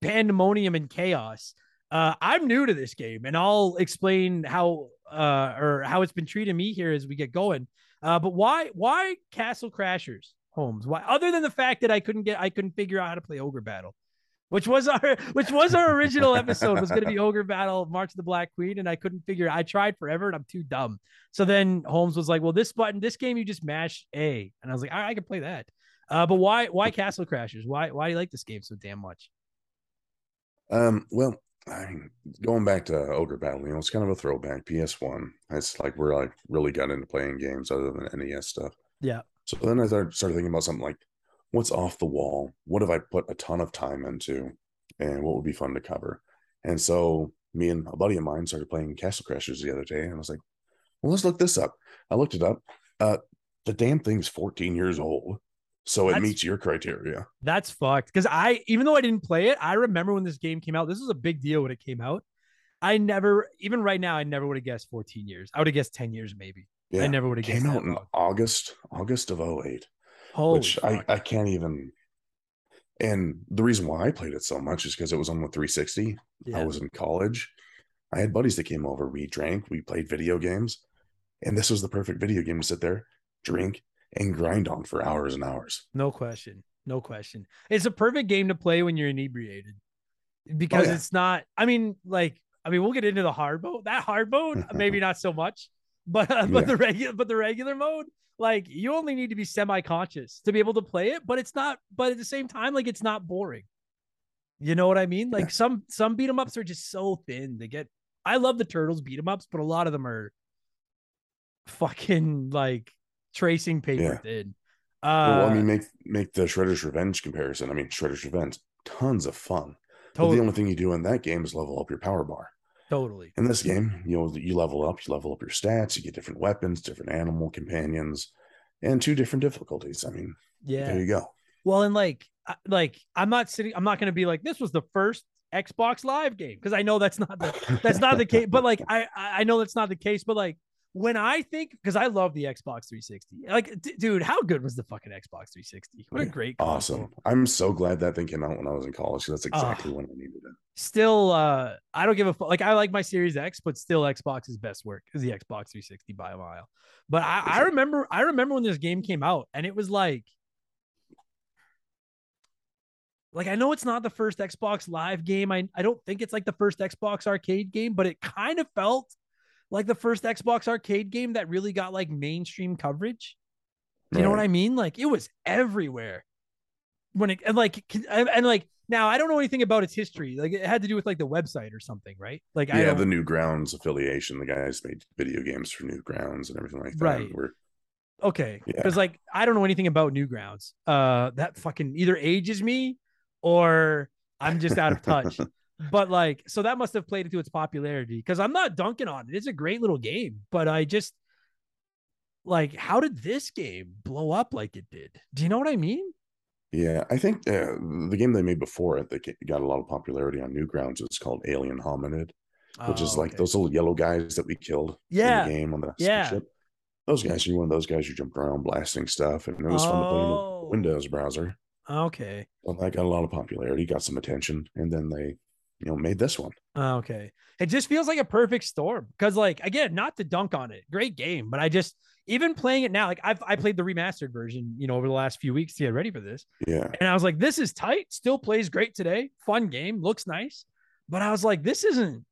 pandemonium and chaos. Uh, I'm new to this game, and I'll explain how uh, or how it's been treating me here as we get going. Uh, but why why Castle Crashers? Holms? Why? Other than the fact that I couldn't get, I couldn't figure out how to play Ogre Battle, which was our, which was our original episode was going to be Ogre Battle, March of the Black Queen, and I couldn't figure. I tried forever, and I'm too dumb. So then Holms was like, "Well, this button, this game, you just mash A," and I was like, "I, I can play that." Uh, but why, why Castle Crashers? Why, why do you like this game so damn much? Um, well, I mean, going back to Ogre Battle, you know, it's kind of a throwback. PS1. It's like we're like really got into playing games other than NES stuff. Yeah. So then I started, started thinking about something like, what's off the wall? What have I put a ton of time into, and what would be fun to cover? And so me and a buddy of mine started playing Castle Crashers the other day, and I was like, well, let's look this up. I looked it up. Uh, the damn thing's 14 years old. So it That's- meets your criteria. That's fucked. Because I, even though I didn't play it, I remember when this game came out. This was a big deal when it came out. I never, even right now, I never would have guessed 14 years. I would have guessed 10 years maybe. Yeah. I never would have guessed Came out in long. August, August of 08. Holy which I. I can't even. And the reason why I played it so much is because it was on the 360. yeah. I was in college. I had buddies that came over. We drank, we played video games, and this was the perfect video game to sit there, drink, and grind on for hours and hours. No question. No question. It's a perfect game to play when you're inebriated because yeah. it's not, I mean, like, I mean, we'll get into the hard mode. That hard mode, maybe not so much, but uh, but Yeah. the regular, but the regular mode, like, you only need to be semi-conscious to be able to play it. But it's not. But at the same time, like, it's not boring. You know what I mean? Like Yeah. some some beat 'em ups are just so thin. They get. I love the turtles beat 'em ups, but a lot of them are fucking like tracing paper Yeah. thin. Uh, well, I mean, make make the Shredder's Revenge comparison. I mean, Shredder's Revenge, tons of fun. Totally, the only thing you do in that game is level up your power bar. totally. In this game, you know, you level up, you level up your stats, you get different weapons, different animal companions, and two different difficulties. I mean, Yeah. there you go. Well, and like, like I'm not sitting. I'm not going to be like this was the first Xbox Live game because I know that's not the that's not the case. But like, I I know that's not the case. But like, when I think because I love the Xbox 360. Like, d- dude, how good was the fucking Xbox 360? What a great console. Awesome. I'm so glad that thing came out when I was in college. That's Ah. exactly when I needed it. Still, uh, I don't give a fuck. Like, I like my Series X, but still, Xbox's best work is the Xbox 360 by a mile. But I, I remember, I remember when this game came out, and it was like, like I know it's not the first Xbox Live game. I I don't think it's like the first Xbox arcade game, but it kind of felt like the first Xbox arcade game that really got like mainstream coverage. Do you know what I mean? Like it was everywhere when it and like and, like now I don't know anything about its history. Like it had to do with like the website or something, right? Like Yeah, the Newgrounds affiliation. The guys made video games for Newgrounds and everything like that. Right. We're, okay Yeah. because like I don't know anything about Newgrounds. Uh, that fucking either ages me or I'm just out of touch. but like, so that must have played into its popularity because I'm not dunking on it. It's a great little game, but I just like, how did this game blow up like it did? Do you know what I mean? yeah, I think uh, the game they made before it that got a lot of popularity on Newgrounds is called Alien Hominid, which is Oh, like okay. those little yellow guys that we killed Yeah. in the game on the Yeah. ship. Those guys, you're one of those guys who jumped around blasting stuff, and it was fun to play in Oh. a Windows browser. Okay. Well, that got a lot of popularity, got some attention, and then they, you know, made this one. Okay. It just feels like a perfect storm because, like, again, not to dunk on it, great game, but I just even playing it now, like I've I played the remastered version, you know, over the last few weeks to get ready for this, Yeah, and I was like, this is tight, still plays great today, fun game, looks nice, but I was like, this isn't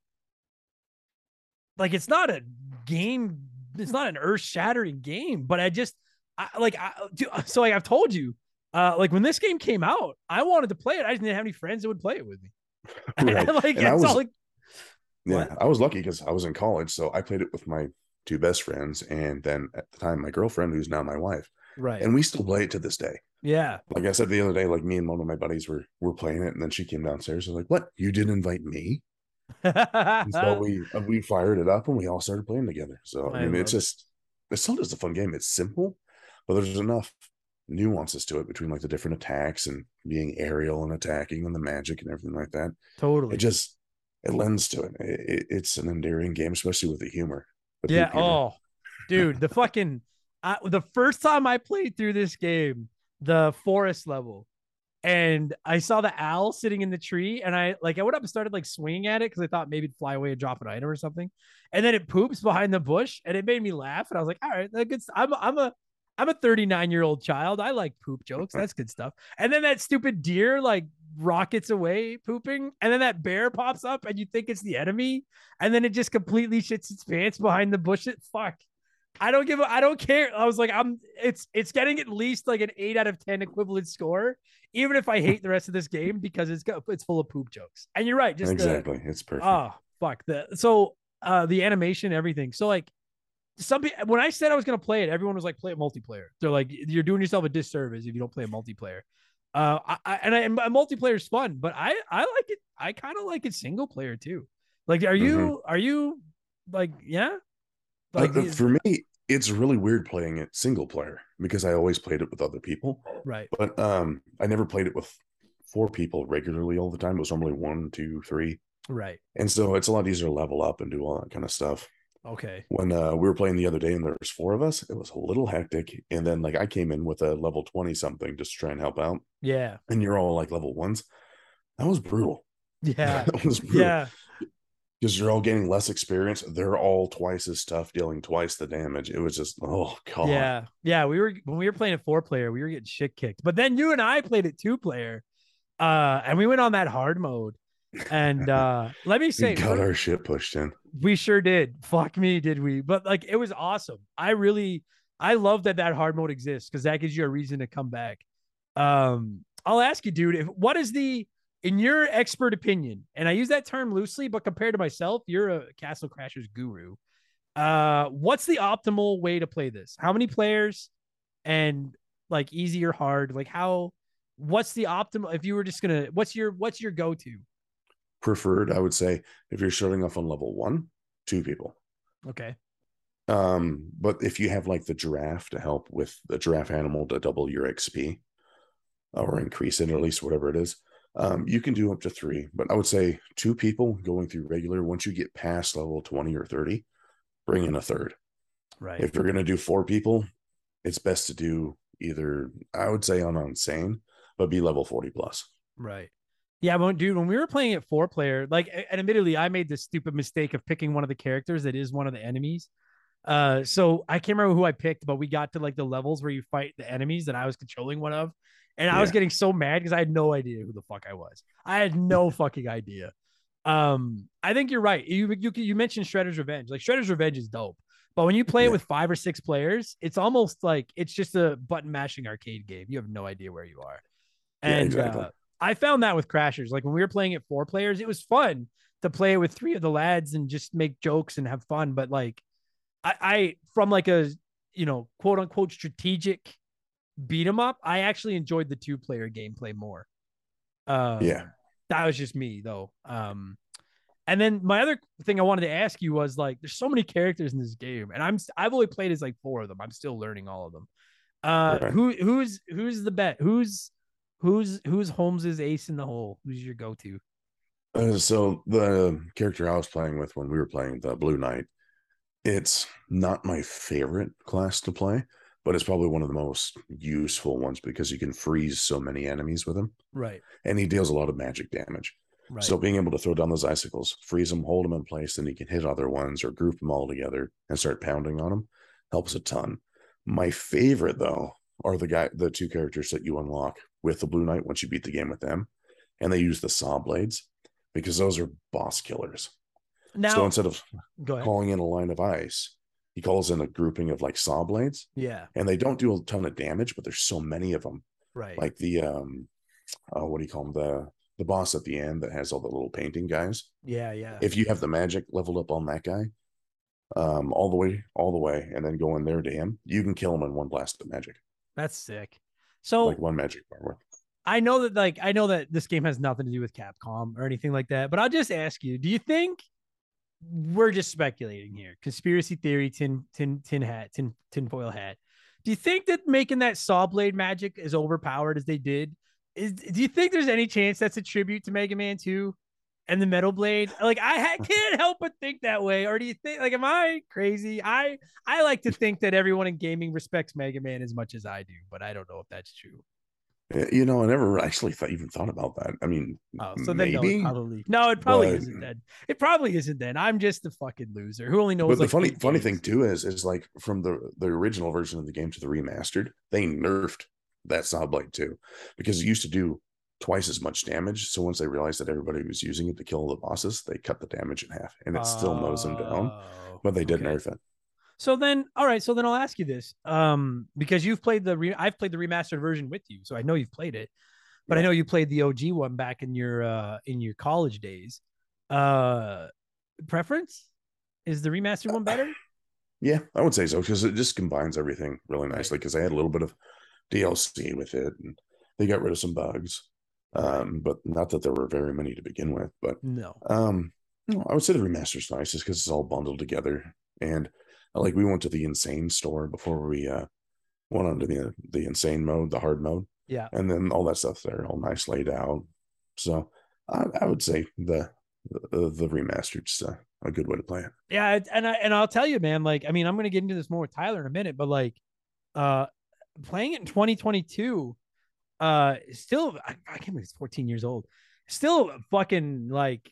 like it's not a game, it's not an earth shattering game, but I just I like I do so like I've told you, uh, like when this game came out, I wanted to play it, I just didn't have any friends that would play it with me. Right. like And I was- like yeah. I was lucky because I was in college, so I played it with my two best friends, and then at the time, my girlfriend, who's now my wife, right. and we still play it to this day. Yeah. Like I said the other day, like me and one of my buddies were were playing it, and then she came downstairs. and was like, "What? You didn't invite me?" So we uh, we fired it up, and we all started playing together. So I I mean, it's it. just it's still just a fun game. It's simple, but there's enough nuances to it between like the different attacks and being aerial and attacking and the magic and everything like that. totally. It just it lends to it. It- it- It's an endearing game, especially with the humor. yeah. humor. Oh, dude, the fucking I, the first time I played through this game, the forest level, and I saw the owl sitting in the tree, and I like I went up and started like swinging at it because I thought maybe it'd fly away and drop an item or something, and then it poops behind the bush, and it made me laugh, and I was like, all right, that good. I'm I'm a I'm a 39 year old child. I like poop jokes. That's good stuff. And then that stupid deer like rockets away pooping, and then that bear pops up, and you think it's the enemy, and then it just completely shits its pants behind the bushes. Fuck. I don't give a I don't care. I was like, I'm it's it's getting at least like an eight out of ten equivalent score, even if I hate the rest of this game because it's got it's full of poop jokes. And you're right, just the- exactly. it's perfect. Oh fuck the so uh the animation everything. So like some people when I said I was gonna play it, everyone was like play it multiplayer. They're like you're doing yourself a disservice if you don't play a multiplayer. Uh, I, I and I, and multiplayer is fun, but I I like it. I kind of like it single player too. Like, are you are you like yeah? Like Uh, for me, it's really weird playing it single player because I always played it with other people. right? But um, I never played it with four people regularly all the time. It was normally one, two, three, Right. and so it's a lot easier to level up and do all that kind of stuff. Okay. When uh, we were playing the other day and there was four of us, it was a little hectic. And then like I came in with a level twenty something just to try and help out, Yeah. and you're all like level ones. That was brutal. Yeah. that was brutal. Yeah. because you're all getting less experience. They're all twice as tough, dealing twice the damage. It was just oh god. Yeah. Yeah. We were when we were playing a four player, we were getting shit kicked. But then you and I played it two player. Uh, and we went on that hard mode. And uh let me we say got we're- our shit pushed in. We sure did. Fuck me, did we? But like, it was awesome. I really, I love that that hard mode exists because that gives you a reason to come back. Um, I'll ask you, dude, if what is the, in your expert opinion, and I use that term loosely, but compared to myself, you're a Castle Crashers guru. Uh, what's the optimal way to play this? How many players, and like easy or hard? Like how? What's the optimal? If you were just gonna, what's your what's your go to? Preferred, I would say, if you're starting off on level one, two people. Okay. Um, but if you have like the giraffe to help with the giraffe animal to double your XP or increase it, at least whatever it is, um, you can do up to three. But I would say two people going through regular. Once you get past level 20 or 30, bring in a third. Right. If you're gonna do four people, it's best to do either I would say on insane, but be level 40 plus. Right. Yeah, but dude, when we were playing it four player, like, and admittedly, I made the stupid mistake of picking one of the characters that is one of the enemies. Uh, so I can't remember who I picked, but we got to like the levels where you fight the enemies that I was controlling one of, and I was getting so mad because I had no idea who the fuck I was. I had no fucking idea. Um, I think you're right. You you you mentioned Shredder's Revenge. Like Shredder's Revenge is dope, but when you play it with five or six players, it's almost like it's just a button mashing arcade game. You have no idea where you are. Yeah, And exactly. uh, I found that with Crashers. Like when we were playing it four players, it was fun to play it with three of the lads and just make jokes and have fun. But like, I, I from like a you know quote unquote strategic beat 'em up, I actually enjoyed the two player gameplay more. Um, Yeah. that was just me though. Um, and then my other thing I wanted to ask you was like, there's so many characters in this game, and I'm I've only played as like four of them. I'm still learning all of them. Uh, Right. who who's who's the bet? Who's who's who's Holms's ace in the hole? Who's your go to? Uh, so the character I was playing with when we were playing the Blue Knight, it's not my favorite class to play, but it's probably one of the most useful ones because you can freeze so many enemies with him, Right, and he deals a lot of magic damage. right. So being able to throw down those icicles, freeze them, hold them in place, then you can hit other ones or group them all together and start pounding on them helps a ton. My favorite though are the guy, the two characters that you unlock with the Blue Knight once you beat the game with them, and they use the saw blades because those are boss killers. now, so instead of calling in a line of ice, he calls in a grouping of like saw blades, Yeah, and they don't do a ton of damage, but there's so many of them. right. Like the um, uh, what do you call them? The the boss at the end that has all the little painting guys yeah, yeah. if you have the magic leveled up on that guy, um, all the way, all the way, and then go in there to him, you can kill him in one blast of magic, That's sick. So like one magic bar worth. I know that like I know that this game has nothing to do with Capcom or anything like that, but I'll just ask you, do you think we're just speculating here? Conspiracy theory, tin tin tin hat, tin tinfoil hat. Do you think that making that saw blade magic as overpowered as they did is do you think there's any chance that's a tribute to Mega Man 2 and the metal blade? Like I can't help but think that way. Or do you think like am I crazy? I I like to think that everyone in gaming respects Mega Man as much as I do, but I don't know if that's true. You know, I never actually even thought about that. I mean, Oh, so then no, maybe. it probably no, it probably but- isn't then. It probably isn't then. I'm just a fucking loser who only knows. but the like, funny eight funny thing too is is like from the the original version of the game to the remastered, they nerfed that saw blade too because it used to do twice as much damage. So once they realized that everybody was using it to kill the bosses, they cut the damage in half, and it still mows them down. Oh, But they did okay. nerf it. So then, all right. So then I'll ask you this, um, because you've played the re- I've played the remastered version with you, so I know you've played it. But I know you played the OG one back in your uh in your college days. Uh, preference is the remastered one better? Yeah, I would say so because it just combines everything really nicely. Because they had a little bit of DLC with it, and they got rid of some bugs. Um, but not that there were very many to begin with. But No. um, no, I would say the remaster's nice just because it's all bundled together. And uh, like we went to the insane store before we uh went onto the the insane mode, the hard mode, Yeah. and then all that stuff there, all nice laid out. So I, I would say the the, the remastered's uh, a good way to play it. Yeah, and I and I'll tell you, man. Like, I mean, I'm gonna get into this more with Tyler in a minute, but like, uh, playing it in 2022, uh, still, I, I can't believe it's 14 years old. Still, fucking like,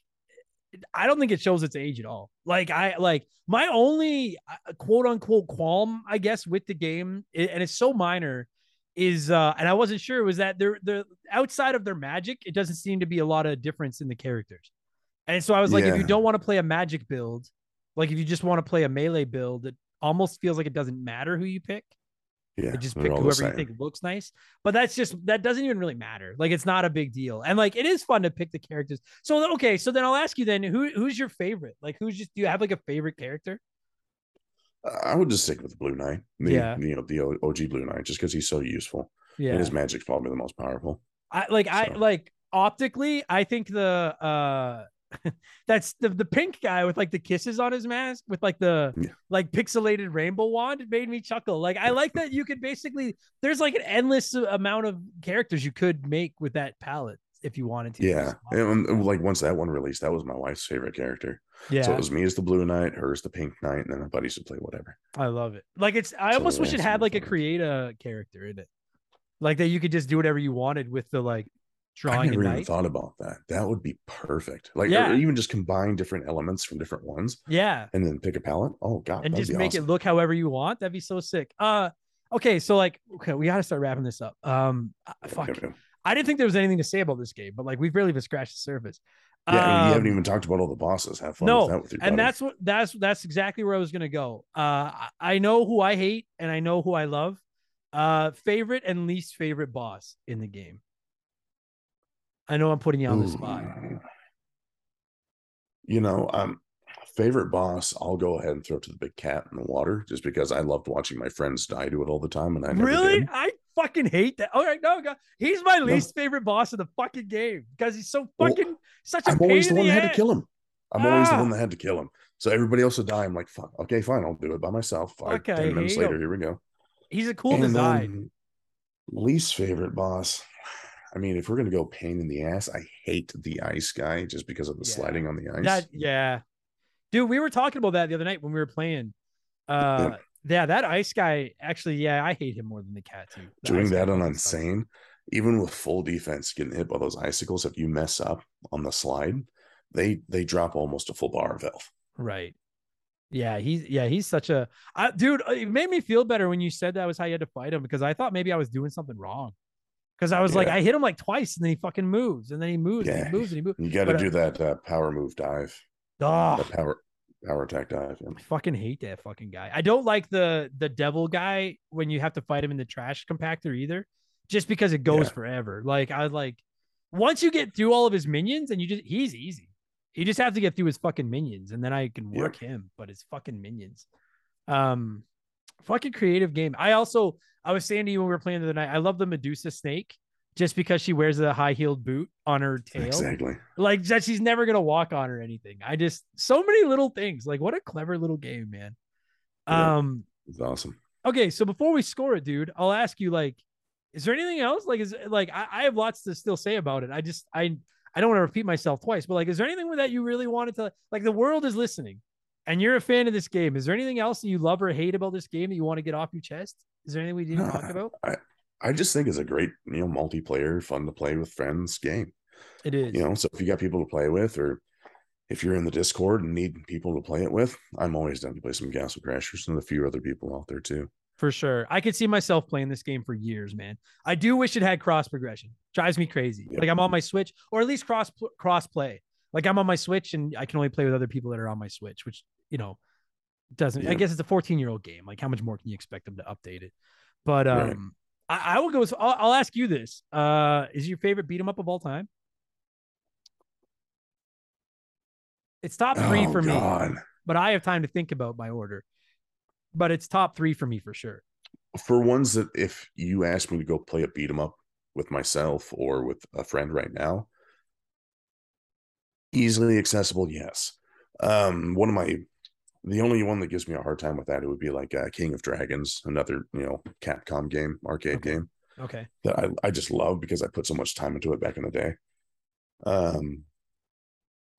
I don't think it shows its age at all. Like, I like my only uh, quote unquote qualm, I guess, with the game, and it's so minor, is uh, and I wasn't sure was that they're they're outside of their magic, it doesn't seem to be a lot of difference in the characters. And so I was like, if you don't want to play a magic build, like if you just want to play a melee build, it almost feels like it doesn't matter who you pick. Yeah, just pick whoever you think looks nice. But that's just that doesn't even really matter. Like it's not a big deal. And like it is fun to pick the characters. So okay, so then I'll ask you then who who's your favorite? Like who's just do you have like a favorite character? I would just stick with Blue Knight. The, Yeah. you know, the OG Blue Knight, just because he's so useful. Yeah. And his magic's probably the most powerful. I like I like optically, I think the uh that's the the pink guy with like the kisses on his mask with like the Yeah. like pixelated rainbow wand it made me chuckle. Like I like that you could basically there's like an endless amount of characters you could make with that palette if you wanted to. Yeah. And like once that one released, that was my wife's favorite character. yeah. So it was me as the Blue Knight, her as the Pink Knight, and then my buddies would play whatever. I love it. Like it's I So, almost wish it had like a create a character in it. Like that you could just do whatever you wanted with the like drawing a never even thought about that. That would be perfect. Like, Yeah. even just combine different elements from different ones Yeah. and then pick a palette. Oh, God. and just make awesome. it look however you want. That'd be so sick. Uh okay, so like okay, we gotta start wrapping this up. Um uh, fuck. Yeah, yeah. I didn't think there was anything to say about this game, but like we've barely even scratched the surface. Yeah, I mean, you haven't Um, even talked about all the bosses. Have fun no, with that with your and that's what that's that's exactly where I was gonna go. Uh I- I know who I hate and I know who I love. Uh favorite and least favorite boss in the game. I know I'm putting you on the spot. You know, um, favorite boss, I'll go ahead and throw it to the big cat in the water just because I loved watching my friends die to it all the time. And I never Really? did. I fucking hate that. All right, no, God. he's my No. least favorite boss of the fucking game because he's so Well, fucking such a I'm pain always the one the that had to kill him. I'm always the Ah. one that had to kill him. So everybody else would die. I'm like, fuck, okay, fine, I'll do it by myself. Five, Okay, ten minutes here you go. later, here we go. He's a cool And design. least favorite boss. I mean, if we're gonna go pain in the ass, I hate the ice guy just because of the Yeah. sliding on the ice. That yeah, dude. We were talking about that the other night when we were playing. Uh, yeah, that ice guy. Actually, yeah, I hate him more than the cat too. The Doing that on insane, even with full defense, getting hit by those icicles, if you mess up on the slide, they they drop almost a full bar of health. Right. Yeah, he's yeah he's such a I, dude. It made me feel better when you said that was how you had to fight him because I thought maybe I was doing something wrong. Because I was like, I hit him like twice and then he fucking moves and then he moves yeah. and he moves and he moves. You got to uh, do that uh, power move dive, Oh, that power power attack dive. yeah. I fucking hate that fucking guy. I don't like the the devil guy when you have to fight him in the trash compactor either, just because it goes Yeah. forever. Like I was like, once you get through all of his minions and you just he's easy. You just have to get through his fucking minions and then I can Yeah. work him, but his fucking minions. Um fucking creative game. I also I was saying to you when we were playing the other night, I love the Medusa snake just because she wears a high heeled boot on her tail Exactly. like that she's never gonna walk on or anything. I just so many little things. Like what a clever little game, man. Yeah. Um It's awesome. okay, so before we score it, dude, I'll ask you like, is there anything else? Like is like I, I have lots to still say about it. I just I I don't want to repeat myself twice, but like is there anything that you really wanted to like the world is listening and you're a fan of this game? Is there anything else that you love or hate about this game that you want to get off your chest? Is there anything we didn't talk Nah, about? I just think it's a great, you know, multiplayer, fun to play with friends game. It is. You know, so if you got people to play with, or if you're in the Discord and need people to play it with, I'm always down to play some Castle Crashers and a few other people out there too. For sure. I could see myself playing this game for years, man. I do wish it had cross progression. Drives me crazy. Yep. Like I'm on my Switch or at least cross cross play. Like I'm on my Switch and I can only play with other people that are on my Switch, which, you know, doesn't I guess it's a 14-year-old game. Like how much more can you expect them to update it? But um Right. I, I will go with I'll, I'll ask you this. Uh is your favorite beat 'em up of all time? It's top three Oh, for me, but I have time to think about my order. But it's top three for me for sure. For ones that if you ask me to go play a beat 'em up with myself or with a friend right now, easily accessible, yes. Um, one of my the only one that gives me a hard time with that it would be like uh, King of Dragons, another you know Capcom game, arcade Okay. game. Okay. that I, I just love because I put so much time into it back in the day. Um,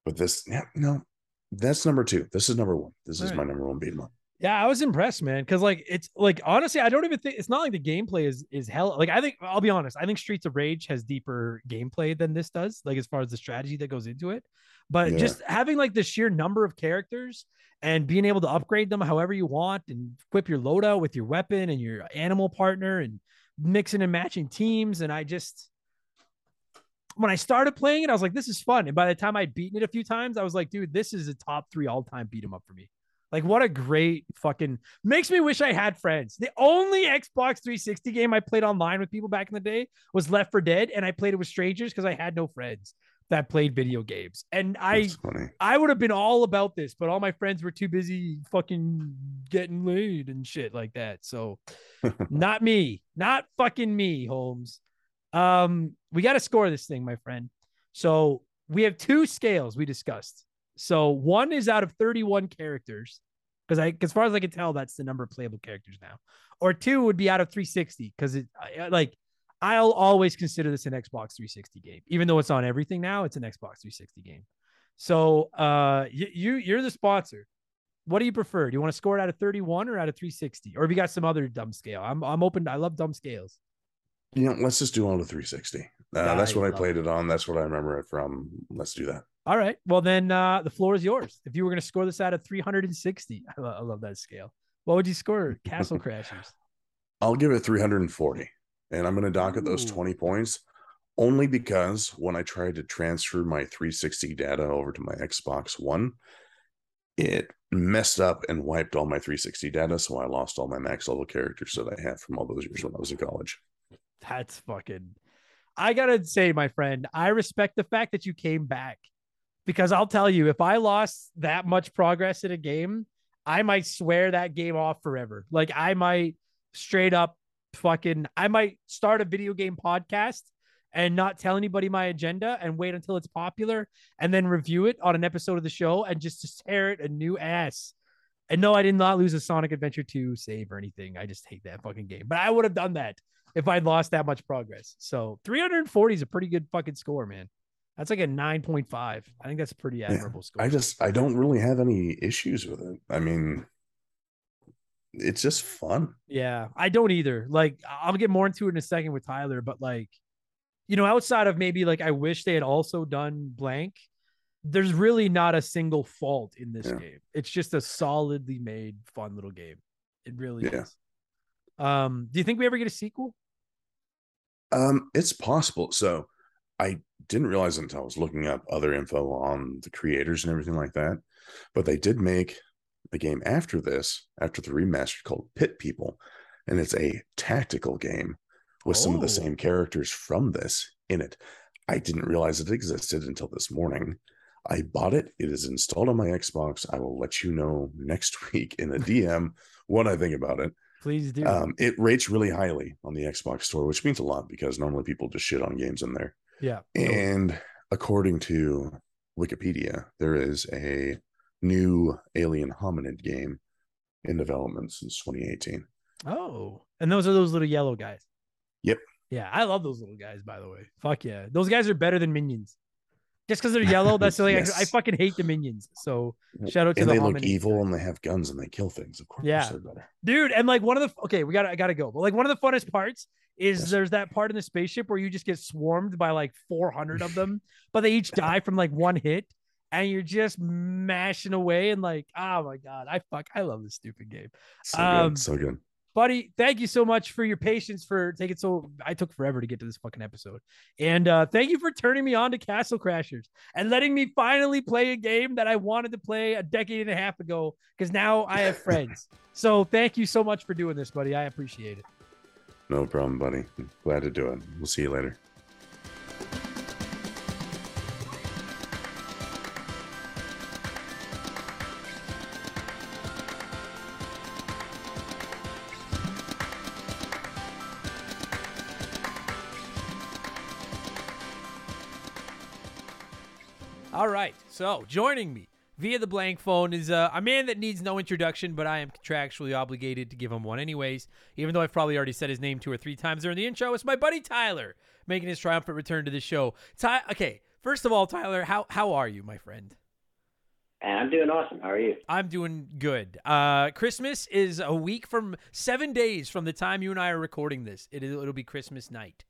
but this, yeah, no, that's number two. This is number one. This is All my number one beat 'em up. Yeah, I was impressed, man. Cause like it's like honestly, I don't even think it's not like the gameplay is is hell. Like I think I'll be honest, I think Streets of Rage has deeper gameplay than this does, like as far as the strategy that goes into it. But Yeah. just having like the sheer number of characters and being able to upgrade them however you want and equip your loadout with your weapon and your animal partner and mixing and matching teams. And I just when I started playing it, I was like, this is fun. And by the time I'd beaten it a few times, I was like, dude, this is a top three all-time beat 'em up for me. Like, what a great fucking makes me wish I had friends. The only Xbox 360 game I played online with people back in the day was Left 4 Dead, and I played it with strangers because I had no friends that played video games. And I I would have been all about this, but all my friends were too busy fucking getting laid and shit like that. So not me, not fucking me, Holms. Um, we got to score this thing, my friend. So we have two scales we discussed. So one is out of 31 characters, because I, as far as I can tell, that's the number of playable characters now. Or two would be out of 360, because it like I'll always consider this an Xbox 360 game, even though it's on everything now. It's an Xbox 360 game. So uh, you, you you're the sponsor. What do you prefer? Do you want to score it out of 31 or out of 360? Or have you got some other dumb scale? I'm I'm open. To, I love dumb scales. You know, let's just do on the 360. Uh, that's what I played it on. That's what I remember it from. Let's do that. All right. Well, then uh, the floor is yours. If you were going to score this out of 360, I, lo- I love that scale. What would you score? Castle Crashers. I'll give it 340, and I'm going to dock at those 20 points only because when I tried to transfer my 360 data over to my Xbox One, it messed up and wiped all my 360 data. So I lost all my max level characters that I had from all those years when I was in college. That's fucking. I gotta say, my friend, I respect the fact that you came back because I'll tell you, if I lost that much progress in a game, I might swear that game off forever. Like I might straight up fucking, I might start a video game podcast and not tell anybody my agenda and wait until it's popular and then review it on an episode of the show and just to tear it a new ass. And no, I did not lose a Sonic Adventure 2 save or anything. I just hate that fucking game. But I would have done that if I'd lost that much progress. So 340 is a pretty good fucking score, man. That's like a 9.5. I think that's a pretty admirable score. I just, I don't really have any issues with it. I mean, it's just fun. Yeah, I don't either. Like, I'll get more into it in a second with Tyler, but like, you know, outside of maybe like I wish they had also done blank, there's really not a single fault in this Yeah. game. It's just a solidly made, fun little game. It really Yeah. is. Um, do you think we ever get a sequel? Um, it's possible. So I didn't realize until I was looking up other info on the creators and everything like that. But they did make a game after this, after the remaster called Pit People. And it's a tactical game with some of Oh. the same characters from this in it. I didn't realize it existed until this morning. I bought it. It is installed on my Xbox. I will let you know next week in a DM what I think about it. Please do. Um, it rates really highly on the Xbox store, which means a lot because normally people just shit on games in there. Yeah. And according to Wikipedia, there is a new Alien Hominid game in development since 2018. Oh, and those are those little yellow guys. Yep. Yeah, I love those little guys. By the way, fuck yeah, those guys are better than minions. Just because they're yellow, that's like I, I fucking hate the minions. So shout out to and the they look evil and they have guns and they kill things. Of course, Yeah. dude. And like one of the okay, we got I gotta go. But like one of the funnest parts is Yes. there's that part in the spaceship where you just get swarmed by like 400 of them, but they each die from like one hit, and you're just mashing away and like, oh my god, I fuck, I love this stupid game. So Um, good, so good. Buddy thank you so much for your patience for taking so i took forever to get to this fucking episode and uh thank you for turning me on to castle crashers and letting me finally play a game that i wanted to play a decade and a half ago because now i have friends so thank you so much for doing this buddy i appreciate it No problem, buddy. Glad to do it. We'll see you later. Right so joining me via the blank phone is uh, a man that needs no introduction but i am contractually obligated to give him one anyways even though i've probably already said his name two or three times during the intro it's my buddy tyler making his triumphant return to the show Ty- okay first of all tyler how, how are you my friend I'm doing awesome. How are you? I'm doing good. Uh, Christmas is a week from seven days from the time you and I are recording this. It is, it'll be Christmas night.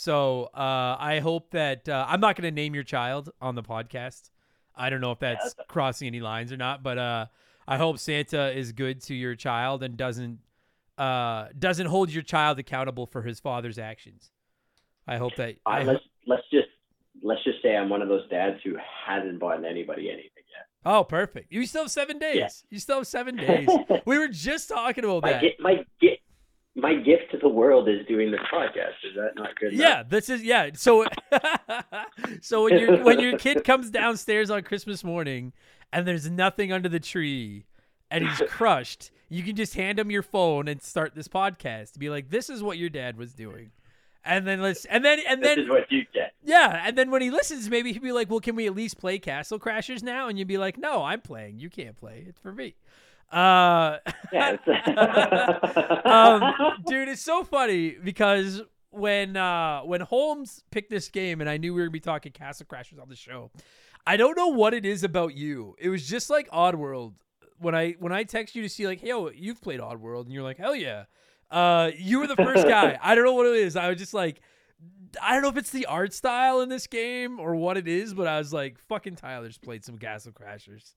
So uh, I hope that uh, I'm not going to name your child on the podcast. I don't know if that's crossing any lines or not, but uh, I hope Santa is good to your child and doesn't uh, doesn't hold your child accountable for his father's actions. I hope that. Uh, I let's let's just let's just say I'm one of those dads who hasn't bought anybody anything yet. oh, perfect. You still have seven days. Yeah. You still have seven days. we were just talking about that. my my gift to the world is doing this podcast. Is that not good? enough? Yeah, this is yeah. So so when your when your kid comes downstairs on Christmas morning and there's nothing under the tree and he's crushed, you can just hand him your phone and start this podcast. Be like, this is what your dad was doing. And then let's and then and This then is what you get. yeah, and then when he listens, maybe he'd be like, "Well, can we at least play Castle Crashers now?" And you'd be like, "No, I'm playing. You can't play. It's for me." Uh, um, dude, it's so funny because when uh when Holms picked this game and I knew we were gonna be talking Castle Crashers on the show, I don't know what it is about you. It was just like Oddworld. When I when I text you to see like, hey, yo, you've played Oddworld, and you're like, hell yeah. Uh, you were the first guy. I don't know what it is. I was just like, I don't know if it's the art style in this game or what it is, but I was like, fucking Tyler's played some Castle Crashers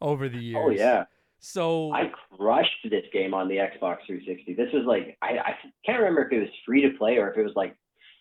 over the years. oh yeah, So I crushed this game on the Xbox 360. This was like I, I can't remember if it was free to play or if it was like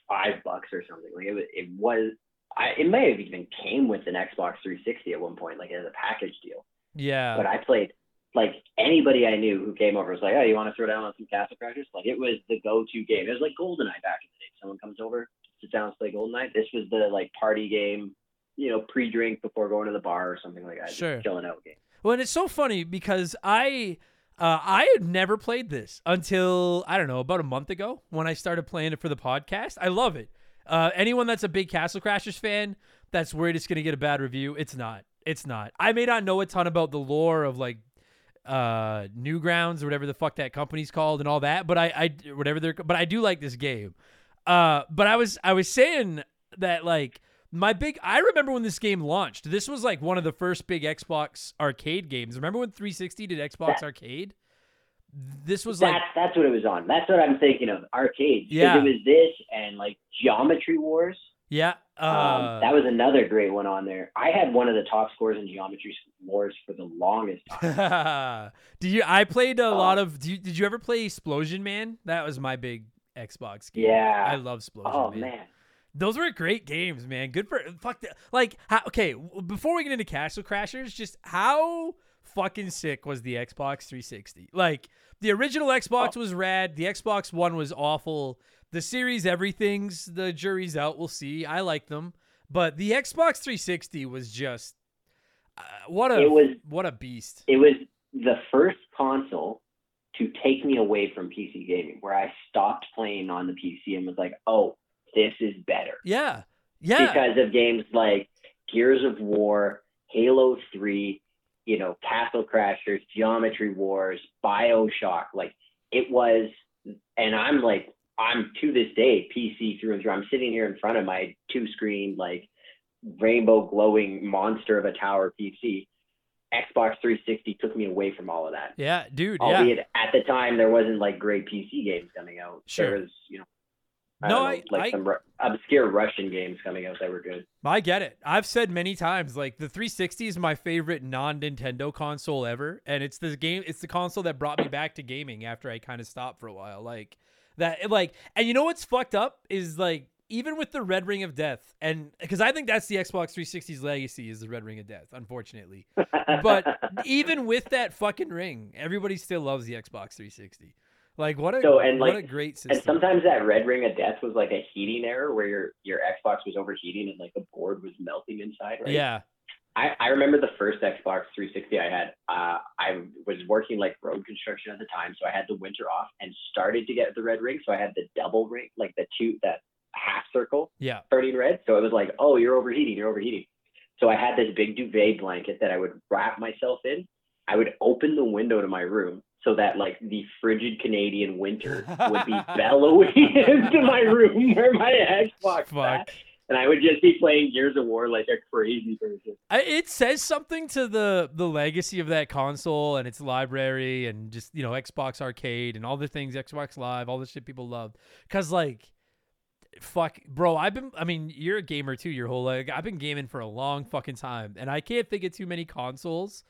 five bucks or something. Like it was, it was. I, it may have even came with an Xbox 360 at one point, like as a package deal. yeah. but I played like anybody I knew who came over was like, "Oh, you want to throw down on some Castle Crashers?" Like it was the go-to game. It was like GoldenEye back in the day. Someone comes over, sits down, and play GoldenEye. This was the like party game, you know, pre-drink before going to the bar or something like that. Just Sure. chilling out game. Well, and it's so funny because I uh, I had never played this until I don't know about a month ago when I started playing it for the podcast. I love it. Uh, anyone that's a big Castle Crashers fan that's worried it's going to get a bad review, it's not. It's not. I may not know a ton about the lore of like uh Newgrounds or whatever the fuck that company's called and all that, but I I whatever they're but I do like this game. Uh but I was I was saying that like my big I remember when this game launched. This was like one of the first big Xbox arcade games. Remember when 360 did Xbox That- Arcade? This was like That's that's what it was on. That's what I'm thinking of. Arcade. Yeah. It was this and like Geometry Wars. yeah, uh Um, that was another great one on there. I had one of the top scores in Geometry Wars for the longest time. do you I played a Oh. lot of you, did you ever play Explosion Man? That was my big Xbox game. Yeah. I love Explosion oh Man. man. Those were great games, man. Good for fuck. The, like, how, okay. Before we get into Castle Crashers, just how fucking sick was the Xbox 360? Like, the original Xbox was rad. The Xbox One was awful. The Series everything's the jury's out. We'll see. I like them, but the Xbox 360 was just uh, what a It was- what a beast. it was the first console to take me away from PC gaming, where I stopped playing on the PC and was like, "Oh, this is better," Yeah, yeah, because of games like Gears of War, Halo Three, you know, Castle Crashers, Geometry Wars, Bioshock. Like it was, and I'm like, I'm to this day PC through and through. I'm sitting here in front of my two screen like rainbow glowing monster of a tower PC. Xbox 360 took me away from all of that. Yeah, dude. Yeah. At the time there wasn't like great PC games coming out. Sure. There was, you know, No, don't know, I- like I- some obscure Russian games coming out that were good. I get it. I've said many times, like the 360 is my favorite non-Nintendo console ever, and it's the game. It's the console that brought me back to gaming after I kind of stopped for a while. Like that, like, and you know what's fucked up is like even with the Red Ring of Death, and because I think that's the Xbox 360's legacy is the Red Ring of Death, unfortunately. But even with that fucking ring, everybody still loves the Xbox 360. Like what a So, and, what like- a great system. And sometimes that red ring of death was like a heating error where your your Xbox was overheating and like the board was melting inside, right? yeah, I, I remember the first Xbox 360 I had. Uh, I was working like road construction at the time, so I had the winter off and started to get the red ring. So I had the double ring, like the two that half circle yeah, turning red. So it was like, oh, you're overheating, you're overheating. So I had this big duvet blanket that I would wrap myself in. I would open the window to my room so that like the frigid Canadian winter would be bellowing into my room where my Xbox Fuck. sat. And I would just be playing Gears of War like a crazy person. I, it says something to the the legacy of that console and its library and just you know Xbox Arcade and all the things Xbox Live, all the shit people loved. Cause like, fuck, bro, I've been. I mean, you're a gamer too. Your whole like, I've been gaming for a long fucking time, and I can't think of too many consoles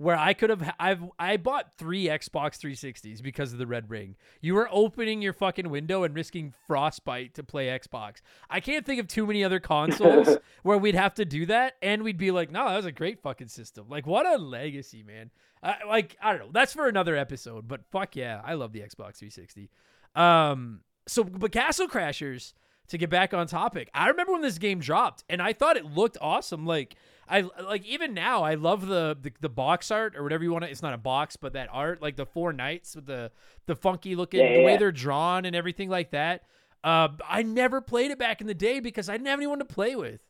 where I could have. I've I bought three Xbox 360s because of the red ring. You were opening your fucking window and risking frostbite to play Xbox. I can't think of too many other consoles where we'd have to do that and we'd be like, no, that was a great fucking system. Like, what a legacy, man. I like, I don't know. That's for another episode, but fuck yeah, I love the Xbox 360. Um, so, but Castle Crashers, to get back on topic, I remember when this game dropped and I thought it looked awesome. Like, I like even now, I love the, the the box art or whatever you want to. It's not a box, but that art, like the four knights with the the funky looking, Yeah, the way they're drawn and everything like that. Uh, I never played it back in the day because I didn't have anyone to play with.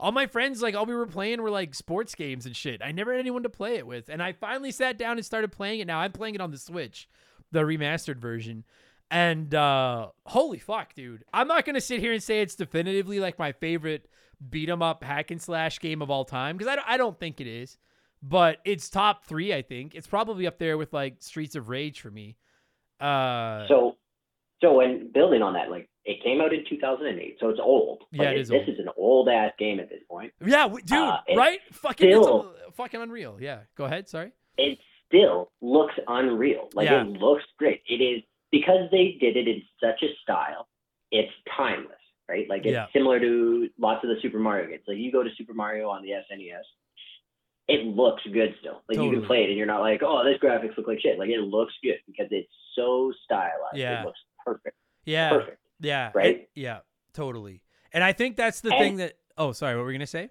All my friends, like all we were playing, were like sports games and shit. I never had anyone to play it with, and I finally sat down and started playing it. Now I'm playing it on the Switch, the remastered version, and uh, holy fuck, dude! I'm not gonna sit here and say it's definitively like my favorite beat 'em up hack and slash game of all time because I don't, I don't think it is, but it's top three. I think it's probably up there with like Streets of Rage for me. Uh, So, so when building on that, like it came out in 2008, so it's old. Yeah, Like, it is This old. is an old ass game at this point. Yeah, w- dude, Uh, right? Fucking, still- it's a, fucking unreal. Yeah, go ahead. Sorry. It still looks unreal. Like Yeah. it looks great. It is because they did it in such a style. It's timeless, right? Like it's Yeah. similar to lots of the Super Mario games. Like you go to Super Mario on the SNES, it looks good still. Like you can play it and you're not like, oh, this graphics look like shit. Like it looks good because it's so stylized. Yeah. It looks perfect. Yeah, Perfect. yeah, Right? it- yeah, totally. And I think that's the And- thing that. Oh, sorry. What were we gonna say?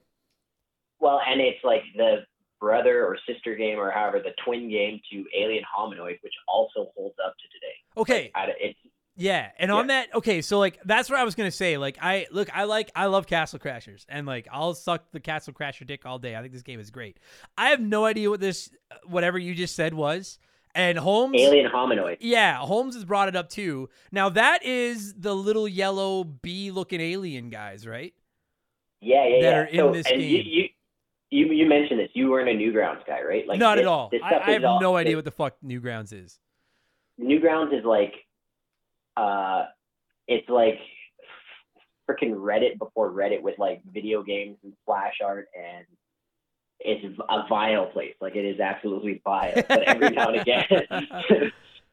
Well, and it's like the brother or sister game or however the twin game to Alien Hominoid, which also holds up to today. Okay, I, it's Yeah, and on that, okay, so like that's what I was gonna say. Like I look, I like, I love Castle Crashers, and like I'll suck the Castle Crasher dick all day. I think this game is great. I have no idea what this, whatever you just said was, and Holms. Alien Hominoid. Yeah, Holms has brought it up too. Now that is the little yellow bee-looking alien guys, right? Yeah, yeah, that yeah. are in so, this game. You, you you you mentioned this. You weren't a Newgrounds guy, right? Like Not this, at all. This I, stuff I is have all- no idea this- what the fuck Newgrounds is. Newgrounds is like, uh, it's like freaking Reddit before Reddit with like video games and flash art and it's a vile place. Like it is absolutely vile. But every now and again,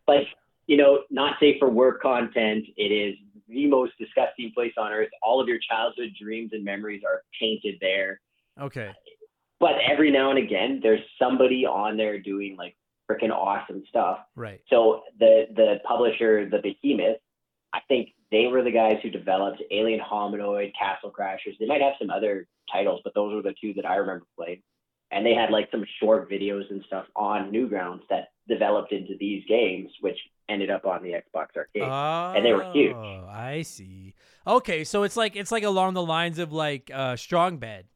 like you know, not safe for work content. It is the most disgusting place on earth. All of your childhood dreams and memories are painted there. Okay. But every now and again, there's somebody on there doing like freaking awesome stuff. Right. So the the publisher, the Behemoth, I think they were the guys who developed Alien Hominoid, Castle Crashers. They might have some other titles, but those were the two that I remember playing. And they had like some short videos and stuff on Newgrounds that developed into these games, which ended up on the Xbox Arcade. Oh, and they were huge. I see. Okay, so it's like it's like along the lines of like uh Strong Bad.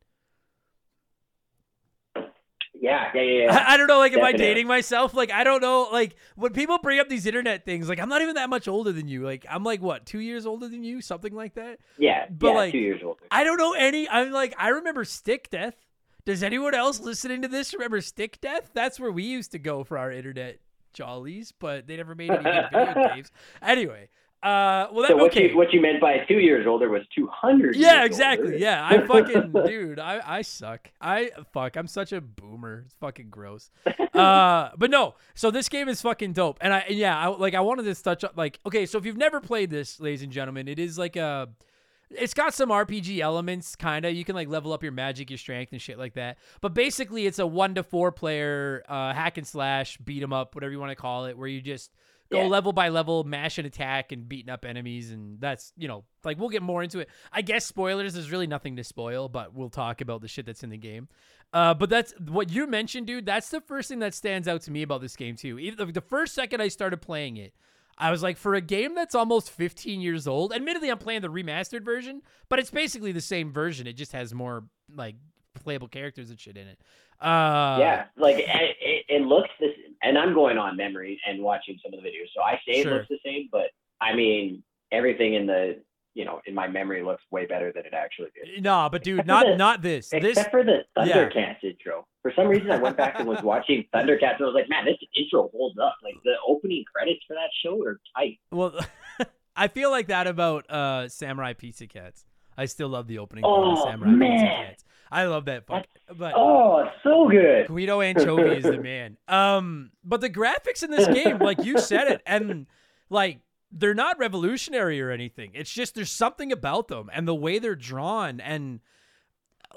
Yeah, yeah, yeah. yeah. I, I don't know, like, am I dating myself? Like, I don't know. Like, when people bring up these internet things, like, I'm not even that much older than you. Like, I'm like, what, two years older than you? Something like that. yeah, But, yeah, like, two years older. I don't know any. I'm like, I remember Stick Death. Does anyone else listening to this remember Stick Death? That's where we used to go for our internet jollies, but they never made any good video games. Anyway, uh, well, that, so what okay. you what you meant by two years older was two hundred. yeah, exactly. Yeah, I fucking dude, I I suck. I fuck. I'm such a boomer. It's fucking gross. Uh, but no. So this game is fucking dope, and I and yeah, I like I wanted to touch up like okay. So if you've never played this, ladies and gentlemen, it is like a. It's got some RPG elements, kind of. You can like level up your magic, your strength, and shit like that. But basically, it's a one to four player uh, hack and slash, beat 'em up, whatever you want to call it, where you just go Yeah. level by level, mash and attack, and beating up enemies, and that's you know like we'll get more into it. I guess spoilers. There's really nothing to spoil, but we'll talk about the shit that's in the game. Uh, but that's what you mentioned, dude. That's the first thing that stands out to me about this game too. Even the, the first second I started playing it, I was like, for a game that's almost 15 years old. Admittedly, I'm playing the remastered version, but it's basically the same version. It just has more like playable characters and shit in it. Uh, yeah, like it, it, it looks this, and I'm going on memory and watching some of the videos, so I say it looks the same, but I mean everything in the you know in my memory looks way better than it actually did. Nah, but dude, Except not the- not this. This Except for the yeah. Thundercats intro. For some reason, I went back and was watching Thundercats, and I was like, man, this intro holds up. Like the opening credits for that show are tight. Well, I feel like that about uh, Samurai Pizza Cats. I still love the opening Oh, of Samurai Pizza man. Cats. I love that fuck. But Oh, so good. Guido Anchovy is the man. Um, but the graphics in this game, like you said it, and like they're not revolutionary or anything. It's just there's something about them and the way they're drawn and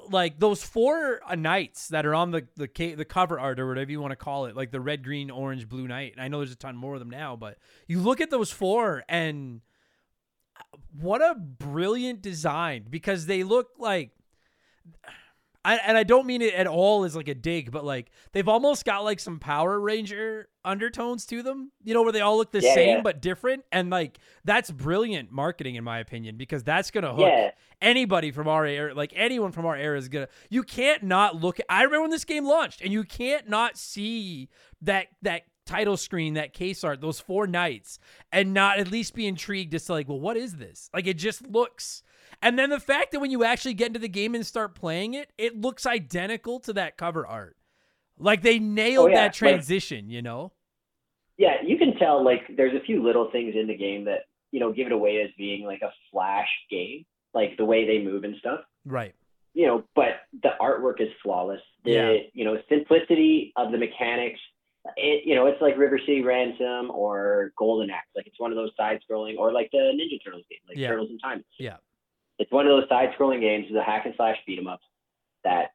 like those four uh, knights that are on the the the cover art or whatever you want to call it, like the red, green, orange, blue knight. And I know there's a ton more of them now, but you look at those four and what a brilliant design because they look like I, and I don't mean it at all as like a dig, but like they've almost got like some Power Ranger undertones to them, you know, where they all look the Yeah, same yeah. but different. And like that's brilliant marketing, in my opinion, because that's gonna hook Yeah. anybody from our era, like anyone from our era is gonna. You can't not look. I remember when this game launched, and you can't not see that that title screen, that case art, those four knights, and not at least be intrigued as to like, well, what is this? Like it just looks. And then the fact that when you actually get into the game and start playing it, it looks identical to that cover art. Like they nailed Oh, yeah, that like- transition, you know? Yeah, you can tell like there's a few little things in the game that you know give it away as being like a flash game, like the way they move and stuff. Right. You know, but the artwork is flawless. The Yeah. you know simplicity of the mechanics. It, you know, it's like River City Ransom or Golden Axe. Like it's one of those side-scrolling, or like the Ninja Turtles game, like Yeah. Turtles in Time. Yeah. It's one of those side-scrolling games, the hack and slash beat 'em ups that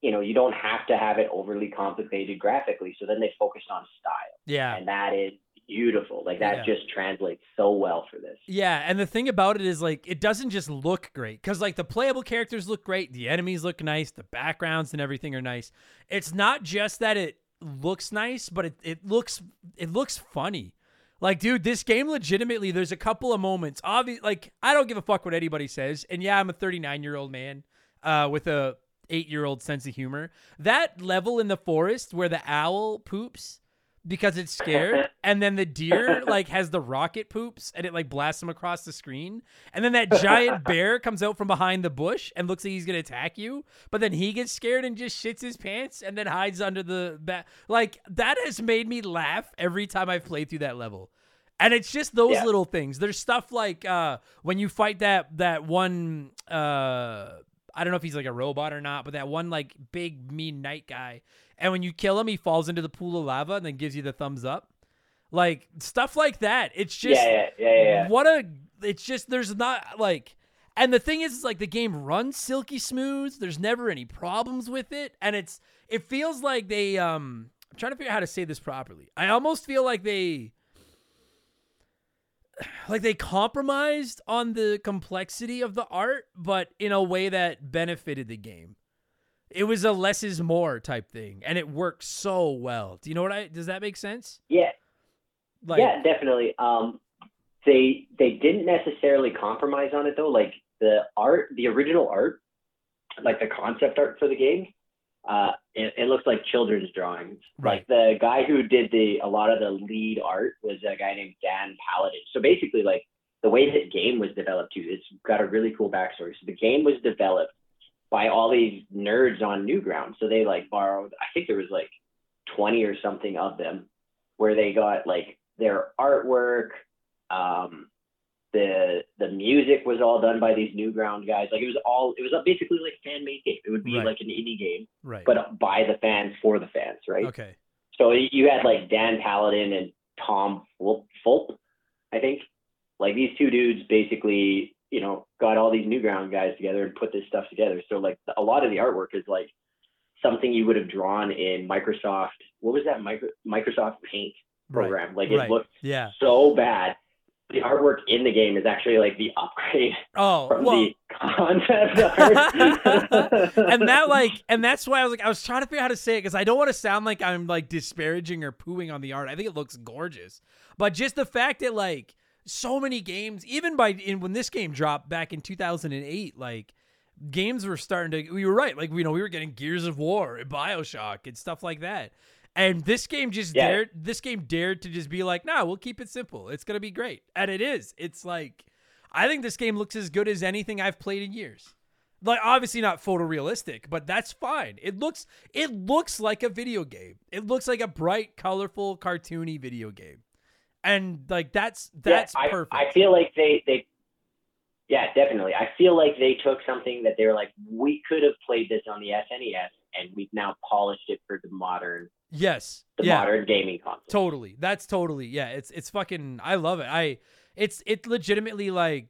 you know you don't have to have it overly complicated graphically. So then they focused on style Yeah. and that is beautiful. Like that Yeah. just translates so well for this. Yeah, and the thing about it is like it doesn't just look great cuz like the playable characters look great, the enemies look nice, the backgrounds and everything are nice. It's not just that it looks nice, but it, it looks it looks funny. Like dude, this game legitimately there's a couple of moments. Obvious like I don't give a fuck what anybody says. And yeah, I'm a 39-year-old man uh with a 8-year-old sense of humor. That level in the forest where the owl poops because it's scared and then the deer like has the rocket poops and it like blasts him across the screen and then that giant bear comes out from behind the bush and looks like he's gonna attack you but then he gets scared and just shits his pants and then hides under the back like that has made me laugh every time i've played through that level and it's just those Yeah. little things there's stuff like uh when you fight that that one uh I don't know if he's like a robot or not, but that one like big mean knight guy. And when you kill him, he falls into the pool of lava and then gives you the thumbs up. Like stuff like that. It's just yeah, yeah, yeah, yeah, what a it's just there's not like and the thing is, is like the game runs silky smooth. There's never any problems with it. And it's it feels like they um I'm trying to figure out how to say this properly. I almost feel like they like they compromised on the complexity of the art, but in a way that benefited the game. It was a less is more type thing, and it worked so well. Do you know what I? Does that make sense? Yeah, Like, yeah, definitely. Um, they they didn't necessarily compromise on it though. Like the art, the original art, like the concept art for the game, uh, it, it looks like children's drawings. Right. Like the guy who did the a lot of the lead art was a guy named Dan Paladin. So basically, like the way that game was developed too, it's got a really cool backstory. So the game was developed by all these nerds on Newgrounds. So they like borrowed, I think there was like 20 or something of them, where they got like their artwork. Um, the the music was all done by these Newground guys. Like it was all it was basically like a fan made game. It would be Right. like an indie game, Right. but by the fans for the fans, right? okay. So you had like Dan Paladin and Tom Fulp, Fulp, I think. Like these two dudes basically, you know, got all these Newground guys together and put this stuff together. So like a lot of the artwork is like something you would have drawn in Microsoft. What was that micro, Microsoft Paint program? Like it Right. looked Yeah. so bad. The artwork in the game is actually like the upgrade Oh from well. the concept art. and that like and that's why I was like I was trying to figure out how to say it because I don't want to sound like I'm like disparaging or pooing on the art. I think it looks gorgeous, but just the fact that like so many games, even by in when this game dropped back in 2008, like games were starting to. We were right, like you know we were getting Gears of War and Bioshock and stuff like that. And this game just Yeah. dared. This game dared to just be like, "Nah, we'll keep it simple. It's gonna be great," and it is. It's like, I think this game looks as good as anything I've played in years like obviously not photorealistic, but that's fine. It looks it looks like a video game. It looks like a bright, colorful, cartoony video game. And like that's that's yeah, I, perfect. I feel like they they yeah definitely. I feel like they took something that they were like we could have played this on the SNES and we've now polished it for the modern yes. the yeah. modern gaming console. Totally. That's totally. Yeah, it's it's fucking I love it. I it's it legitimately like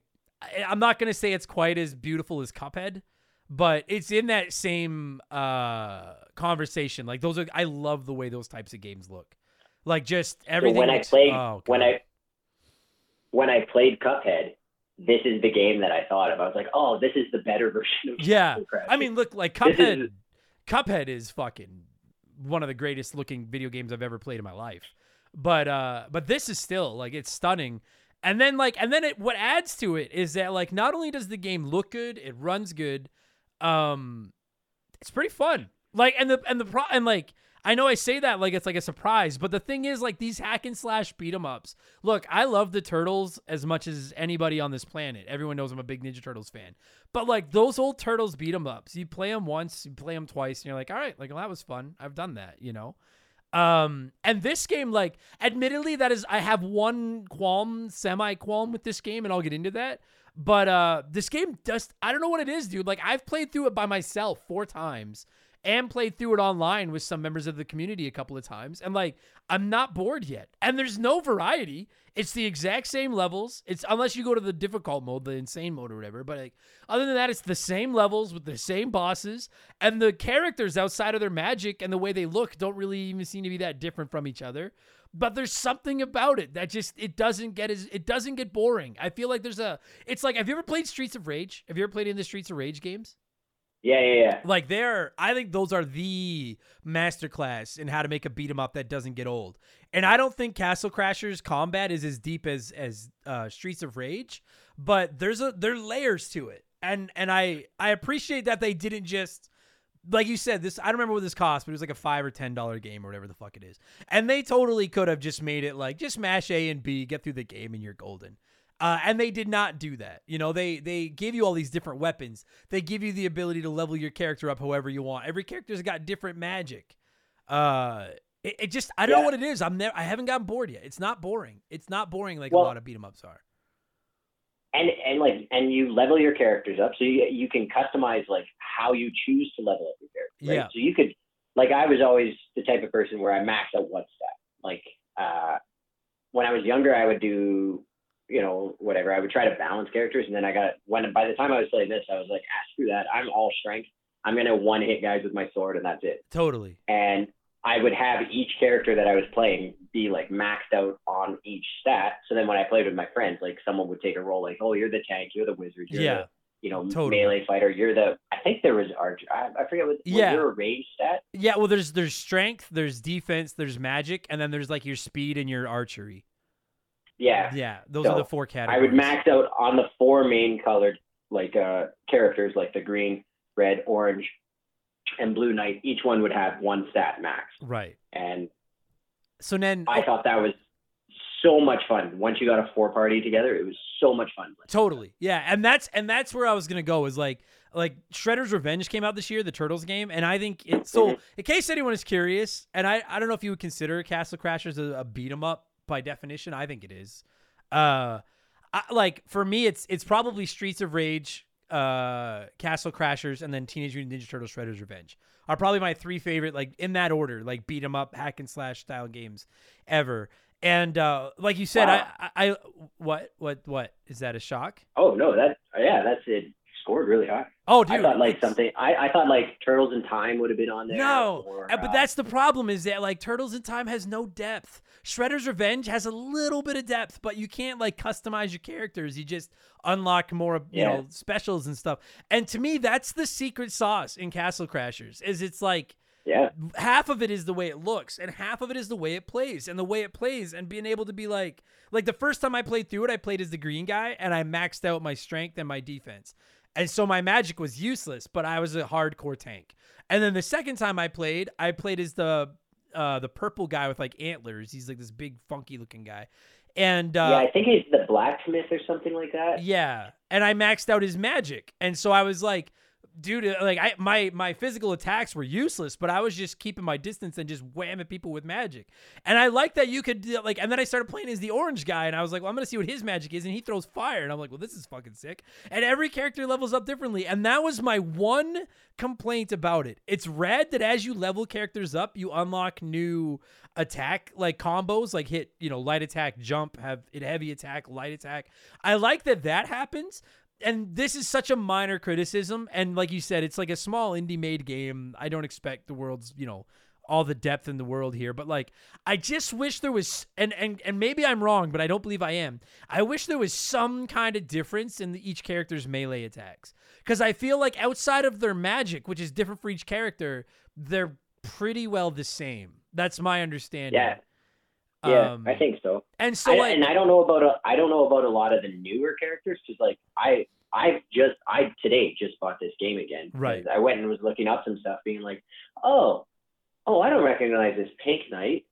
I'm not going to say it's quite as beautiful as Cuphead, but it's in that same uh conversation. Like those are I love the way those types of games look. Like just So everything when I played oh, when I when I played Cuphead, this is the game that I thought of. I was like, oh, this is the better version of Yeah. I mean, look, like Cuphead. is- Cuphead is fucking one of the greatest looking video games I've ever played in my life. But uh, but this is still like it's stunning. And then like and then it what adds to it is that like not only does the game look good, it runs good. Um, it's pretty fun. Like and the and the pro and like I know I say that like it's like a surprise, but the thing is like these hack and slash beat 'em ups. Look, I love the turtles as much as anybody on this planet. Everyone knows I'm a big Ninja Turtles fan. But like those old turtles beat 'em ups, you play them once, you play them twice, and you're like, all right, like well, that was fun. I've done that, you know. Um, and this game, like, admittedly, that is, I have one qualm, semi qualm with this game, and I'll get into that. But uh, this game just, I don't know what it is, dude. Like, I've played through it by myself four times and played through it online with some members of the community a couple of times. And like, I'm not bored yet. And there's no variety. It's the exact same levels. It's unless you go to the difficult mode, the insane mode or whatever. But like, other than that, it's the same levels with the same bosses. And the characters outside of their magic and the way they look don't really even seem to be that different from each other. But there's something about it that just it doesn't get as it doesn't get boring. I feel like there's a it's like have you ever played Streets of Rage? Have you ever played in the Streets of Rage games? Yeah, yeah, yeah. Like they're I think those are the masterclass in how to make a beat 'em up that doesn't get old. And I don't think Castle Crashers combat is as deep as as uh, Streets of Rage, but there's a there layers to it. And and I I appreciate that they didn't just like you said this I don't remember what this cost, but it was like a 5 or 10 dollar game or whatever the fuck it is. And they totally could have just made it like just mash A and B, get through the game and you're golden. Uh, and they did not do that. You know, they they gave you all these different weapons. They give you the ability to level your character up however you want. Every character's got different magic. Uh, it, it just I don't know what it is. I'm never I haven't gotten bored yet. It's not boring. It's not boring like Well- a lot of beat 'em ups are. and and like and you level your characters up so you you can customize like how you choose to level up your character right? Yeah. so you could like i was always the type of person where i maxed out one stat like uh when i was younger i would do you know whatever i would try to balance characters and then i got when by the time i was playing this i was like ah screw that i'm all strength i'm gonna one hit guys with my sword and that's it Totally. and I would have each character that I was playing be like maxed out on each stat. So then when I played with my friends, like someone would take a role like, oh, you're the tank, you're the wizard, you're Yeah. the you know Totally. melee fighter, you're the. I think there was archer. I, I forget what. Yeah. Was a range stat? Yeah, well there's there's strength, there's defense, there's magic, and then there's like your speed and your archery. Yeah. Yeah, those are the four categories. I would max out on the four main colored like uh characters, like the green, red, orange, and Blue Knight, each one would have one stat max, Right. and So then I thought that was so much fun. Once you got a four party together, it was so much fun. Totally. Yeah, and that's and that's where I was gonna go is like like Shredder's Revenge came out this year, the Turtles game, and I think it's So Mhm. in case anyone is curious, and I I don't know if you would consider Castle Crashers a, a beat 'em up by definition. I think it is. Uh, I, like for me, it's it's probably Streets of Rage, uh, Castle Crashers, and then Teenage Mutant Ninja Turtles Shredder's Revenge are probably my three favorite, like in that order, like beat 'em up, hack and slash style games ever. And uh, like you said, Wow. I, I, I what what what is that a shock? Oh no, that yeah, that's it. Scored really high. Oh, dude, I thought like something. I, I thought like Turtles in Time would have been on there. No, or, uh, but uh, that's the problem is that like Turtles in Time has no depth. Shredder's Revenge has a little bit of depth, but you can't like customize your characters. You just unlock more, you Yeah. know, specials and stuff. And to me, that's the secret sauce in Castle Crashers. Is it's like yeah. half of it is the way it looks and half of it is the way it plays and the way it plays and being able to be like like the first time I played through it I played as the green guy and I maxed out my strength and my defense. And so my magic was useless, but I was a hardcore tank. And then the second time I played, I played as the uh the purple guy with like antlers. He's like this big funky looking guy. And uh yeah, I think he's the blacksmith or something like that. yeah, and I maxed out his magic, and so I was like, dude, uh, like I my my physical attacks were useless, but I was just keeping my distance and just whamming people with magic. And I like that you could like, and then I started playing as the orange guy, and I was like, well, I'm gonna see what his magic is, and he throws fire, and I'm like, well, this is fucking sick. And every character levels up differently, and that was my one complaint about it. It's rad that as you level characters up, you unlock new attack like combos like hit you know light attack jump have it heavy attack light attack i like that that happens and this is such a minor criticism and like you said it's like a small indie made game. I don't expect the world's you know all the depth in the world here but like i just wish there was and and and maybe i'm wrong but i don't believe i am. I wish there was some kind of difference in the, each character's melee attacks because i feel like outside of their magic which is different for each character they're pretty well the same. That's my understanding. Yeah. Yeah, Um, I think so. and so I, like and I don't know about a, I don't know about a lot of the newer characters because like I I've just I today just bought this game again. Right. I went and was looking up some stuff, being like, oh, oh, I don't recognize this Pink Knight.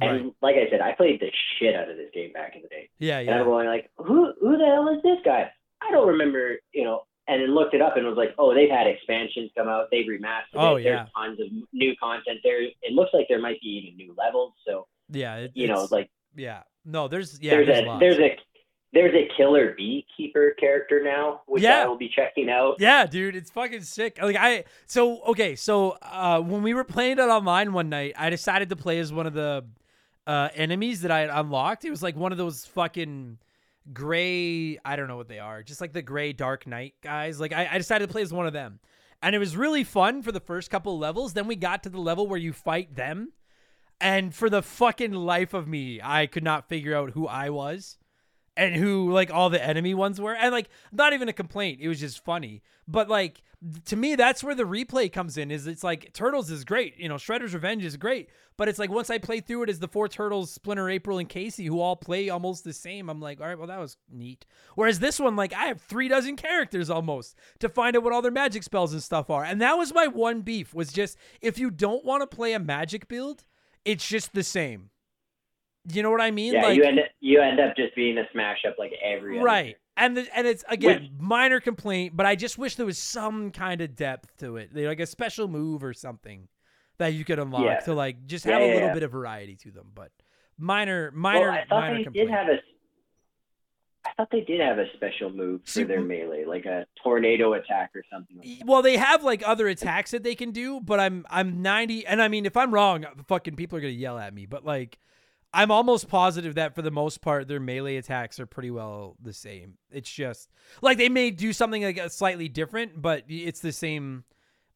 And right like I said, I played the shit out of this game back in the day. yeah yeah. And I'm going like, who who the hell is this guy? I don't remember, you know. And then looked it up and was like, oh, they've had expansions come out, they've remastered Oh, it. yeah. There's tons of new content there. It looks like there might be even new levels. So yeah it, you know, like yeah no there's yeah there's, there's, a lots. there's a there's a killer beekeeper character now, which Yeah. I will be checking out. Yeah, dude, it's fucking sick. Like I so okay, so uh when we were playing it online one night, I decided to play as one of the uh enemies that I had unlocked. It was like one of those fucking gray, I don't know what they are, just like the gray dark knight guys. Like I, I decided to play as one of them. And it was really fun for the first couple of levels. Then we got to the level where you fight them. And for the fucking life of me, I could not figure out who I was and who like all the enemy ones were. And like not even a complaint. It was just funny. But like to me that's where the replay comes in is it's like turtles is great. You know shredder's revenge is great. But it's like once i play through it as the four turtles splinter april and casey who all play almost the same i'm like all right well that was neat. Whereas this one like i have three dozen characters almost to find out what all their magic spells and stuff are. And that was my one beef was just if you don't want to play a magic build it's just the same you know what i mean Yeah, like you end up you end up just being a smash up like every other right and the, and it's again minor complaint but i just wish there was some kind of depth to it like a special move or something that you could unlock Yeah. to like just Yeah, have a little yeah. bit of variety to them but minor minor Well, I thought minor they complaint did have a. I thought they did have a special move for See, their melee, like a tornado attack or something. Like well they have like other attacks that they can do but i'm i'm 90 and i mean if i'm wrong uh, fucking people are gonna yell at me but like i'm almost positive that for the most part their melee attacks are pretty well the same it's just like they may do something like a slightly different but it's the same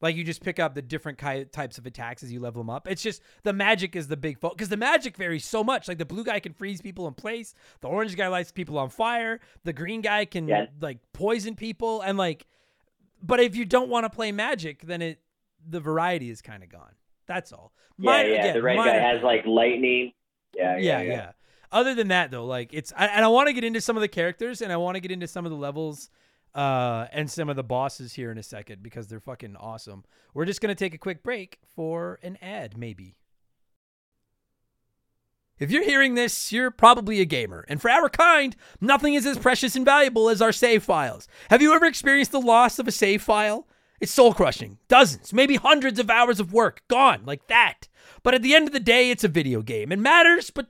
like you just pick up the different ki- types of attacks as you level them up. It's just the magic is the big focus because the magic varies so much. Like the blue guy can freeze people in place, the orange guy lights people on fire, the green guy can Yeah. like poison people, and like. But if you don't want to play magic, then it the variety is kind of gone. That's all. Yeah, Minor- yeah. again, the red minor- guy has like lightning. Yeah, yeah, yeah, yeah, Other than that, though, like it's I, and I want to get into some of the characters and I want to get into some of the levels uh, and some of the bosses here in a second because they're fucking awesome. We're just gonna take a quick break for an ad, maybe. If you're hearing this, you're probably a gamer. And for our kind, nothing is as precious and valuable as our save files. Have you ever experienced the loss of a save file? It's soul crushing. Dozens, maybe hundreds of hours of work gone like that. But at the end of the day, it's a video game. It matters, but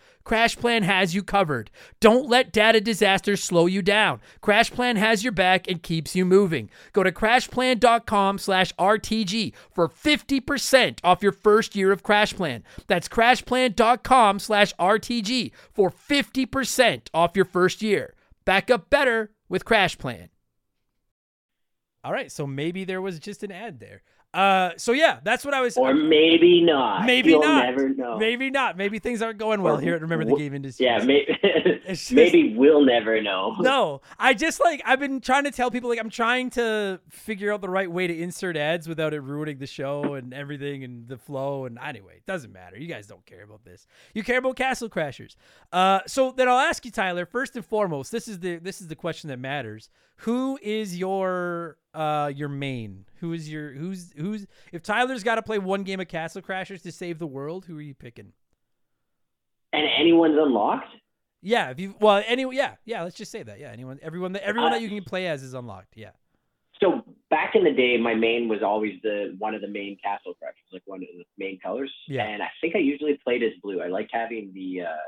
CrashPlan has you covered. Don't let data disasters slow you down. CrashPlan has your back and keeps you moving. Go to crashplan.com slash RTG for 50% off your first year of CrashPlan. That's crashplan.com slash RTG for 50% off your first year. Back up better with CrashPlan. All right, so maybe there was just an ad there. Uh, so yeah, that's what I was. Or maybe not. Maybe You'll not. never know. Maybe not. Maybe things aren't going well Or here at Remember the Game industry. Yeah, maybe, just- maybe we'll never know. No, I just like I've been trying to tell people like I'm trying to figure out the right way to insert ads without it ruining the show and everything and the flow and anyway, it doesn't matter. You guys don't care about this. You care about Castle Crashers. Uh so then I'll ask you Tyler, first and foremost, this is the this is the question that matters. Who is your uh your main? Who is your who's who's if Tyler's got to play one game of Castle Crashers to save the world, who are you picking? And anyone's unlocked? Yeah, if you well, anyway, yeah, yeah. Let's just say that. Yeah, anyone, everyone, that everyone Uh, that you can play as is unlocked. Yeah. So back in the day, my main was always the one of the main castle crashers, like one of the main colors. Yeah. And I think I usually played as blue. I liked having the uh,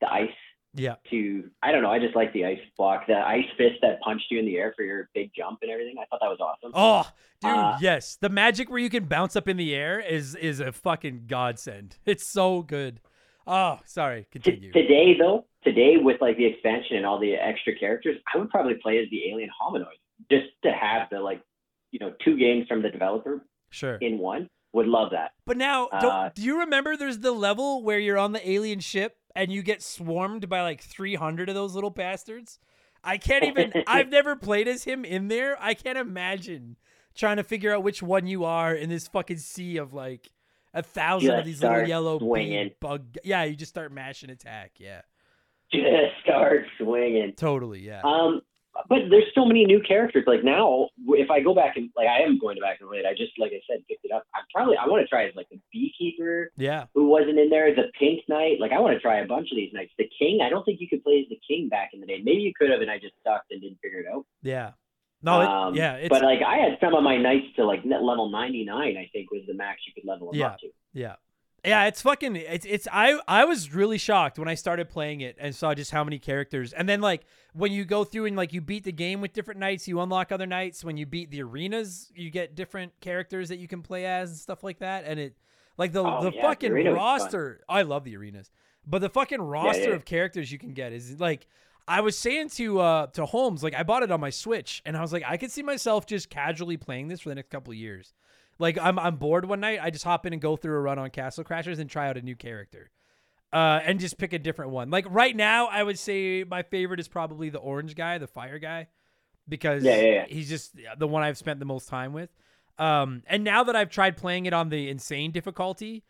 the ice Yeah. to I don't know. I just like the ice block, the ice fist that punched you in the air for your big jump and everything. I thought that was awesome. Oh, dude, Uh, yes. The magic where you can bounce up in the air is is a fucking godsend. It's so good. Oh, sorry. T- Continue. today though, today with like the expansion and all the extra characters, I would probably play as the alien hominoid just to have the like you know two games from the developer Sure. in one. Would love that. But now, don't, Uh, do you remember there's the level where you're on the alien ship and you get swarmed by like 300 of those little bastards? I can't even, I've never played as him in there. I can't imagine trying to figure out which one you are in this fucking sea of like a thousand of these little yellow swinging. bug. Yeah, you just start mashing attack. Yeah, Just start swinging. totally. Yeah. Um, but there's so many new characters. Like now, if I go back and like I am going to back and play it. I just like I said picked it up. I probably I want to try as like the beekeeper yeah. who wasn't in there, the pink knight. Like I want to try a bunch of these knights. The king. I don't think you could play as the king back in the day. Maybe you could have, and I just sucked and didn't figure it out. Yeah. No, it, Um, yeah, it's but like I had some of my knights to like level 99. I think was the max you could level them Yeah. up to. Yeah. Yeah, it's fucking it's it's I I was really shocked when I started playing it and saw just how many characters. And then like when you go through and like you beat the game with different knights, you unlock other knights. When you beat the arenas, you get different characters that you can play as and stuff like that. And it like the Oh, the yeah, fucking fun. roster. I love the arenas. But the fucking roster yeah. of characters you can get is like I was saying to uh to Holms, like I bought it on my Switch and I was like, I could see myself just casually playing this for the next couple of years. Like I'm I'm bored one night, I just hop in and go through a run on Castle Crashers and try out a new character. Uh, and just pick a different one. Like right now, I would say my favorite is probably the orange guy, the fire guy, because Yeah, yeah, yeah. he's just the one I've spent the most time with. Um, and now that I've tried playing it on the insane difficulty,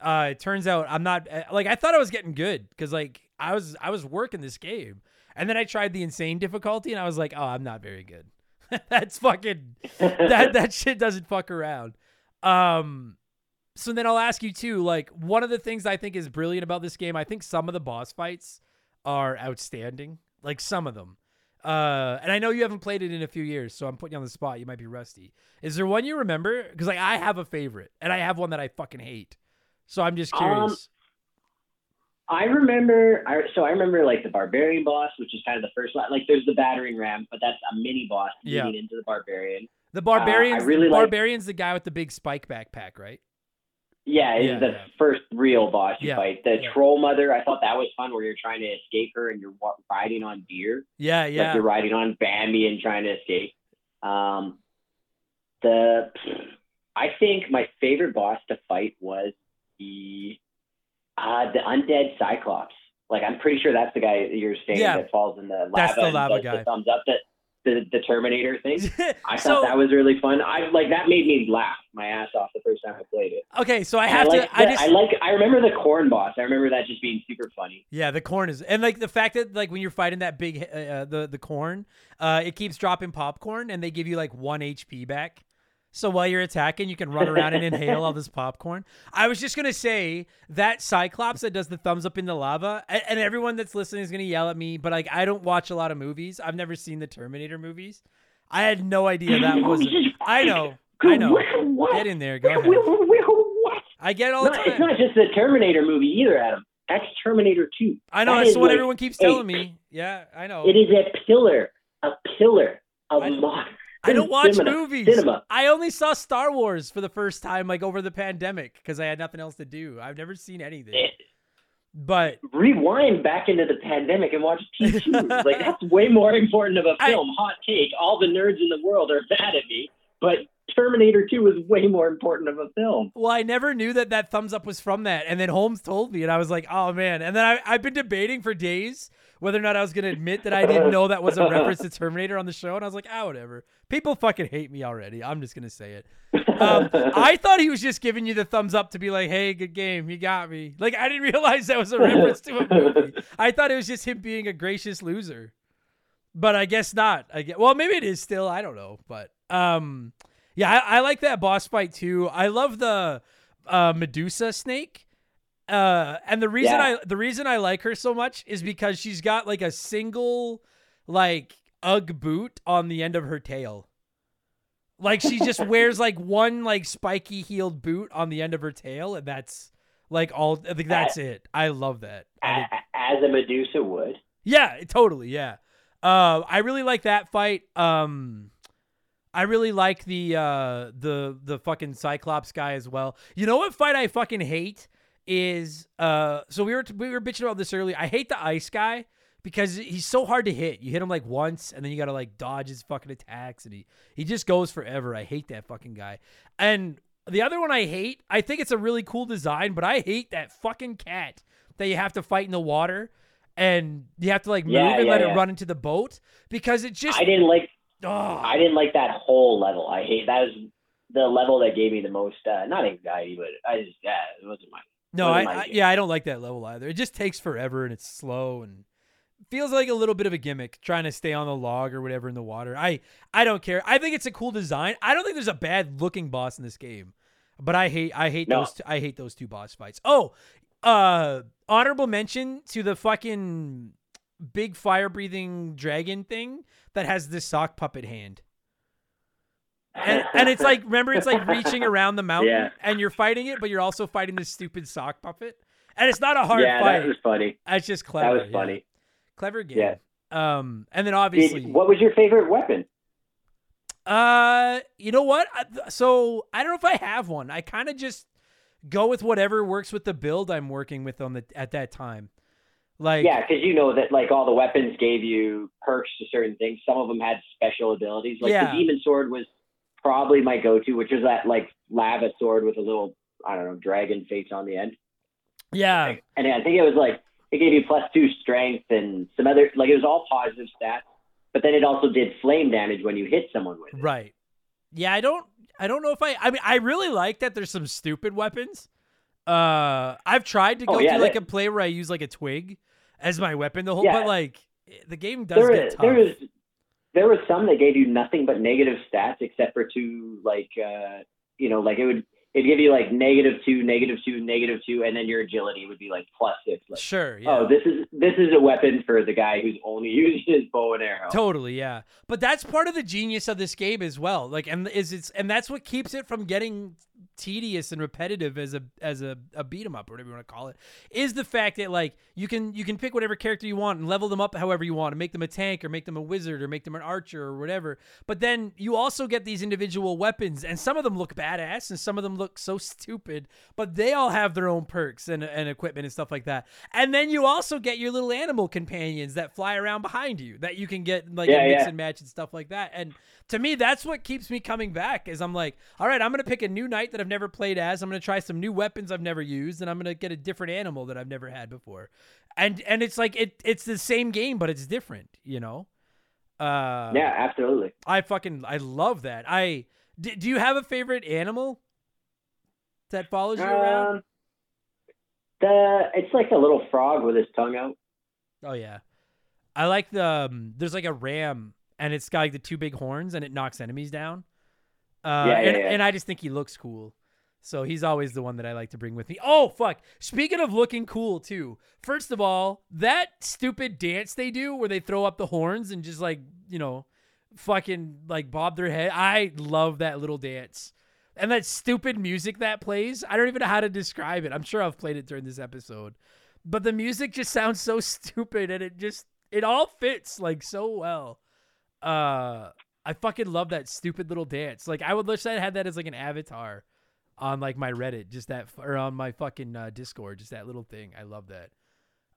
Uh, it turns out I'm not uh, like I thought I was getting good because like I was I was working this game, and then I tried the insane difficulty, and I was like, oh, I'm not very good. That's fucking that that shit doesn't fuck around. Um, so then I'll ask you too. Like one of the things I think is brilliant about this game, I think some of the boss fights are outstanding. Like some of them. Uh, and I know you haven't played it in a few years, so I'm putting you on the spot. You might be rusty. Is there one you remember? Because like I have a favorite, and I have one that I fucking hate. So I'm just Um, curious. I remember, I, so I remember like the barbarian boss, which is kind of the first one. Like there's the battering ram, but that's a mini boss Yeah. leading into the barbarian. the barbarians, uh, really like- barbarian's the guy with the big spike backpack, right? Yeah, it's Yeah, the yeah. first real boss you Yeah, fight. The troll mother, I thought that was fun, where you're trying to escape her and you're riding on deer. Yeah, Like yeah. you're riding on Bambi and trying to escape. Um, the I think my favorite boss to fight was the uh, the undead Cyclops. Like I'm pretty sure that's the guy that you're saying Yeah. that falls in the lava. That's the lava guy. The thumbs up that the, the Terminator thing. I so thought that was really fun. I like that made me laugh my ass off the first time I played it. okay, so I have like to. I just I like I remember the corn boss. I remember that just being super funny. Yeah, the corn is, and like the fact that like when you're fighting that big uh, uh, the the corn, uh, it keeps dropping popcorn, and they give you like one HP back. So while you're attacking, you can run around and inhale all this popcorn. I was just gonna say that Cyclops that does the thumbs up in the lava, and, everyone that's listening is gonna yell at me, but like I don't watch a lot of movies. I've never seen the Terminator movies. I had no idea that was. I know. I know. Get in there. Go ahead. What? I get all the No, it's not just the Terminator movie either, Adam. That's Terminator 2. I know. That That's what like everyone keeps a- telling me. Yeah, I know. It is a pillar, a pillar of I- modern I don't watch cinema. movies. Cinema. I only saw Star Wars for the first time, like over the pandemic, because I had nothing else to do. I've never seen anything. Eh, But Rewind back into the pandemic and watch T2. like that's way more important of a film. Hot take. All the nerds in the world are mad at me, but Terminator 2 is way more important of a film. well, I never knew that that thumbs up was from that, and then Holms told me, and I was like, "Oh man!" And then I, I've been debating for days whether or not I was going to admit that I didn't know that was a reference to Terminator on the show, and I was like, "Ah, whatever." People fucking hate me already. I'm just gonna say it. Um, I thought he was just giving you the thumbs up to be like, "Hey, good game, you got me." Like I didn't realize that was a reference to a movie. I thought it was just him being a gracious loser, but I guess not. I get well, maybe it is still. I don't know, but um, yeah, I, I like that boss fight too. I love the uh, Medusa snake. Uh, and the reason Yeah. I the reason I like her so much is because she's got like a single like UGG boot on the end of her tail. Like she just wears like one like spiky heeled boot on the end of her tail, and that's like all. I think that's it. I love that. I think- As a Medusa would. yeah, totally. Yeah. Uh, I really like that fight. Um, I really like the uh the the fucking Cyclops guy as well. You know what fight I fucking hate is uh so we were we were bitching about this earlier. I hate the ice guy because he's so hard to hit. You hit him like once and then you got to like dodge his fucking attacks and he he just goes forever. I hate that fucking guy. And the other one I hate, I think it's a really cool design, but I hate that fucking cat that you have to fight in the water and you have to like move Yeah, and yeah, let it run into the boat because it just I didn't like oh, I didn't like that whole level. I hate that was the level that gave me the most uh, not anxiety, but I just yeah, it wasn't my No, I, I I yeah, I don't like that level either. It just takes forever and it's slow and feels like a little bit of a gimmick trying to stay on the log or whatever in the water. I I don't care. I think it's a cool design. I don't think there's a bad looking boss in this game. But I hate I hate No. those two, I hate those two boss fights. Oh, uh honorable mention to the fucking big fire breathing dragon thing that has this sock puppet hand. And, and it's like remember it's like reaching around the mountain Yeah. and you're fighting it but you're also fighting this stupid sock puppet and it's not a hard yeah, fight that was funny. it's just clever. That was yeah. funny. clever game Yeah. um and then Did- obviously what was your favorite weapon? uh you know what so i don't know if i have one i kind of just go with whatever works with the build i'm working with on the at that time like Yeah, because you know that like all the weapons gave you perks to certain things. Some of them had special abilities. Like Yeah. the demon sword was probably my go-to, which is that like lava sword with a little I don't know dragon face on the end. yeah And I think it was like it gave you plus two strength and some other like it was all positive stats. But then it also did flame damage when you hit someone with it. Right. Yeah, I don't I don't know if I I mean I really like that there's some stupid weapons. Uh, I've tried to Oh, go yeah, through like a play where I use like a twig as my weapon the whole, Yeah. but like the game does there get is tough. there is there was some that gave you nothing but negative stats except for two like uh you know like it would it'd give you like negative two negative two negative two and then your agility would be like plus six like Sure, yeah. oh this is this is a weapon for the guy who's only using his bow and arrow Totally, yeah. But that's part of the genius of this game as well. Like, and is it's and that's what keeps it from getting tedious and repetitive as a as a, a beat 'em up or whatever you want to call it. Is the fact that like you can you can pick whatever character you want and level them up however you want and make them a tank or make them a wizard or make them an archer or whatever. But then you also get these individual weapons and some of them look badass and some of them look so stupid, but they all have their own perks and, and equipment and stuff like that. And then you also get your little animal companions that fly around behind you that you can get like Yeah, a mix yeah. and match and stuff like that. And to me, that's what keeps me coming back. Is I'm like, all right, I'm gonna pick a new knight that I've never played as. I'm gonna try some new weapons I've never used, and I'm gonna get a different animal that I've never had before. And and it's like it it's the same game, but it's different. You know. Uh, yeah absolutely I fucking I love that. I d- do you have a favorite animal that follows you around? um the it's like a little frog with his tongue out Oh yeah, I like the um, there's like a ram and it's got like the two big horns and it knocks enemies down. Uh, Yeah, yeah, and, yeah. and I just think he looks cool. So he's always the one that I like to bring with me. Oh fuck! Speaking of looking cool too. First of all, that stupid dance they do where they throw up the horns and just like you know, fucking like bob their head. I love that little dance. And that stupid music that plays. I don't even know how to describe it. I'm sure I've played it during this episode. But the music just sounds so stupid and it just it all fits like so well. Uh I fucking love that stupid little dance. Like I would wish I had that as like an avatar on like my Reddit, just that or on my fucking uh, Discord, just that little thing. I love that.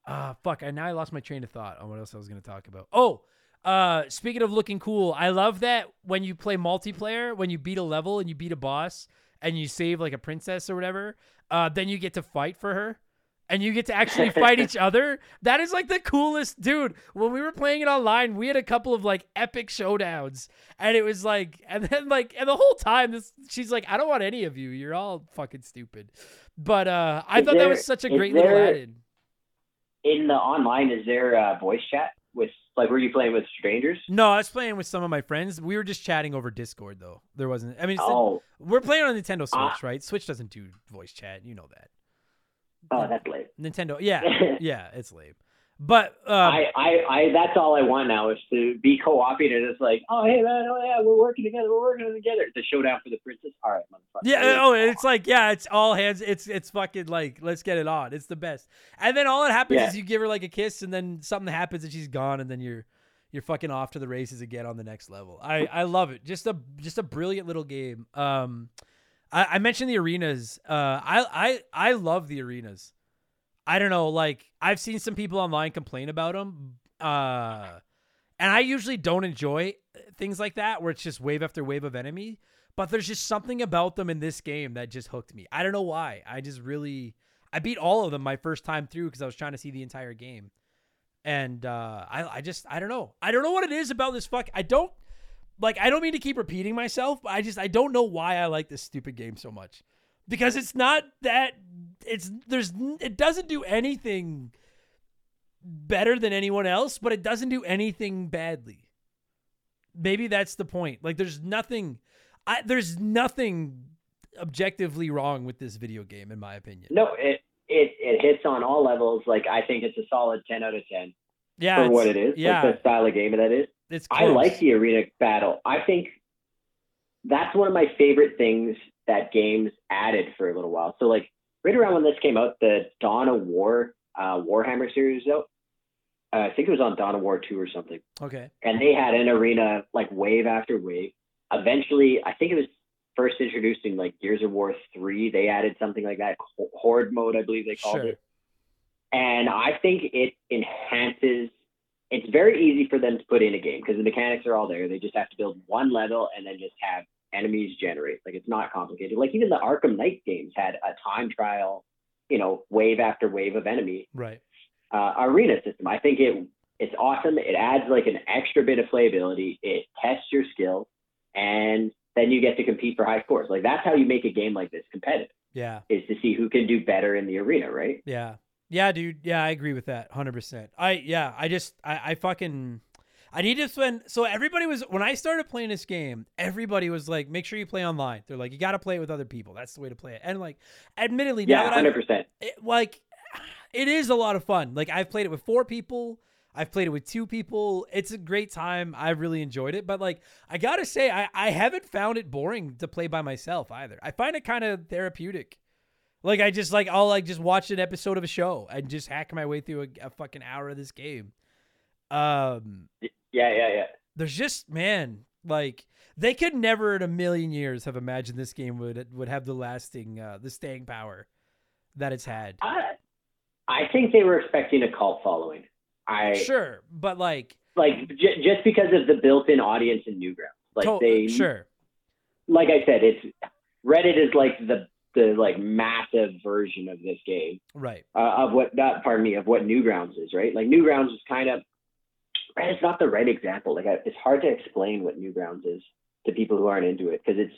Ah, fuck. I now I lost my train of thought on what else I was to talk about. Oh, uh, speaking of looking cool, I love that when you play multiplayer, when you beat a level and you beat a boss and you save like a princess or whatever, uh, then you get to fight for her and you get to actually fight each other. That is like the coolest, dude. When we were playing it online, we had a couple of like epic showdowns, and it was like, and then like, and the whole time, this she's like, I don't want any of you. You're all fucking stupid. But uh, I Is thought that was such a great little add-in. in the online is there uh voice chat with like were you playing with strangers No, I was playing with some of my friends. We were just chatting over Discord, though. There wasn't. I mean, oh we're playing on Nintendo Switch, Ah. right? Switch doesn't do voice chat. You know that. Oh that's late Nintendo, yeah, yeah, it's lame. But uh, I, I, I, that's all I want now is to be co-oping it's like, oh, hey, man, oh, yeah, we're working together, we're working together. The showdown for the princess. All right, motherfucker. Yeah, oh, it's like, yeah, it's all hands. It's it's fucking like, let's get it on. It's the best. And then all that happens Yeah. is you give her like a kiss, and then something happens and she's gone, and then you're you're fucking off to the races again on the next level. I I love it. Just a just a brilliant little game. Um, I, I mentioned the arenas. Uh, I I I love the arenas. I don't know, like I've seen some people online complain about them. Uh, and I usually don't enjoy things like that where it's just wave after wave of enemy. But there's just something about them in this game that just hooked me. I don't know why. I just really I beat all of them my first time through because I was trying to see the entire game. And uh I I just I don't know. I don't know what it is about this fuck. I don't like I don't mean to keep repeating myself, but I just I don't know why I like this stupid game so much. Because it's not that it's there's it doesn't do anything better than anyone else, but it doesn't do anything badly. Maybe that's the point. Like there's nothing I there's nothing objectively wrong with this video game in my opinion. No, it, it, it hits on all levels. Like, I think it's a solid 10 out of 10 Yeah, for what it is. Yeah, Like, the style of game that is. It's I like the arena battle. I think that's one of my favorite things that games added for a little while. So like right around when this came out, the Dawn of War uh, Warhammer series was out. Uh, I think it was on Dawn of War two or something, Okay. and they had an arena like wave after wave. Eventually, I think it was first introduced in like Gears of War three. They added something like that Horde mode, I believe they called Sure. it. And I think it enhances it's very easy for them to put in a game because the mechanics are all there. They just have to build one level and then just have enemies generate. Like it's not complicated. Like even the Arkham Knight games had a time trial, you know, wave after wave of enemy Right. uh, arena system. I think it it's awesome. It adds like an extra bit of playability. It tests your skill, and then you get to compete for high scores. Like that's how you make a game like this competitive. Yeah. is to see who can do better in the arena, right? Yeah. Yeah, dude. Yeah, I agree with that 100%. I yeah, I just I I fucking I need to spend so everybody was when I started playing this game, everybody was like make sure you play online. They're like you got to play it with other people. That's the way to play it. And like admittedly now Yeah, that hundred I've percent. it, like it is a lot of fun. Like I've played it with four people. I've played it with two people. It's a great time. I really enjoyed it. But like I gotta say, I, I haven't found it boring to play by myself either. I find it kind of therapeutic. Like I just like I'll like just watch an episode of a show and just hack my way through a, a fucking hour of this game. Um Yeah, yeah, yeah. there's just man, like they could never in a million years have imagined this game would would have the lasting uh the staying power that it's had. I, I think they were expecting a cult following. I Sure, but like like j- just because of the built-in audience in Newgrounds. Like to- they, sure. like I said, it's Reddit is like the the like massive version of this game Right. uh, of what not pardon me of what Newgrounds is, right? Like Newgrounds is kind of it's not the right example. Like I, it's hard to explain what Newgrounds is to people who aren't into it because it's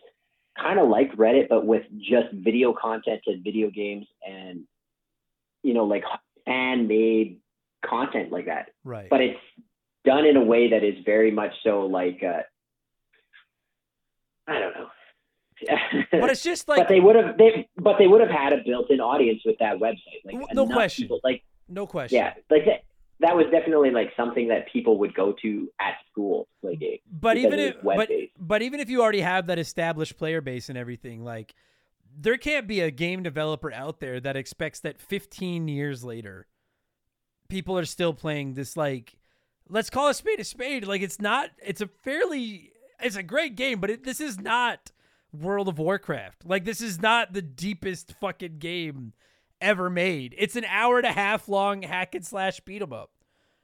kind of like Reddit but with just video content and video games and you know like fan made content like that Right. but it's done in a way that is very much so like uh, I don't know. But it's just like. but they would have they but they would have had a built-in audience with that website. Like no question. people- like no question. yeah, like that. That was definitely like something that people would go to at school games. But even if but, but even if you already have that established player base and everything, like there can't be a game developer out there that expects that 15 years later people are still playing this like let's call a spade a spade like it's not it's a fairly it's a great game but it, this is not world of warcraft like this is not the deepest fucking game ever made it's an hour and a half long hack and slash beat 'em up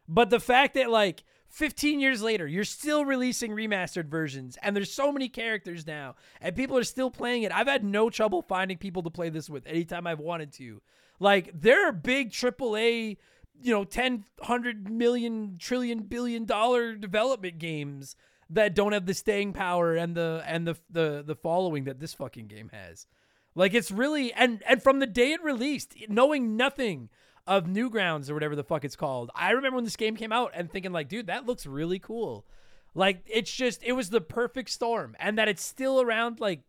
but the fact that like 15 years later, you're still releasing remastered versions and there's so many characters now and people are still playing it. I've had no trouble finding people to play this with anytime I've wanted to. Like there are big AAA, you know, 10, 100 million, trillion, billion dollar development games that don't have the staying power and the and the the the following that this fucking game has. Like it's really and and from the day it released, knowing nothing of Newgrounds or whatever the fuck it's called. I remember when this game came out and thinking like, dude, that looks really cool. Like it's just it was the perfect storm and that it's still around like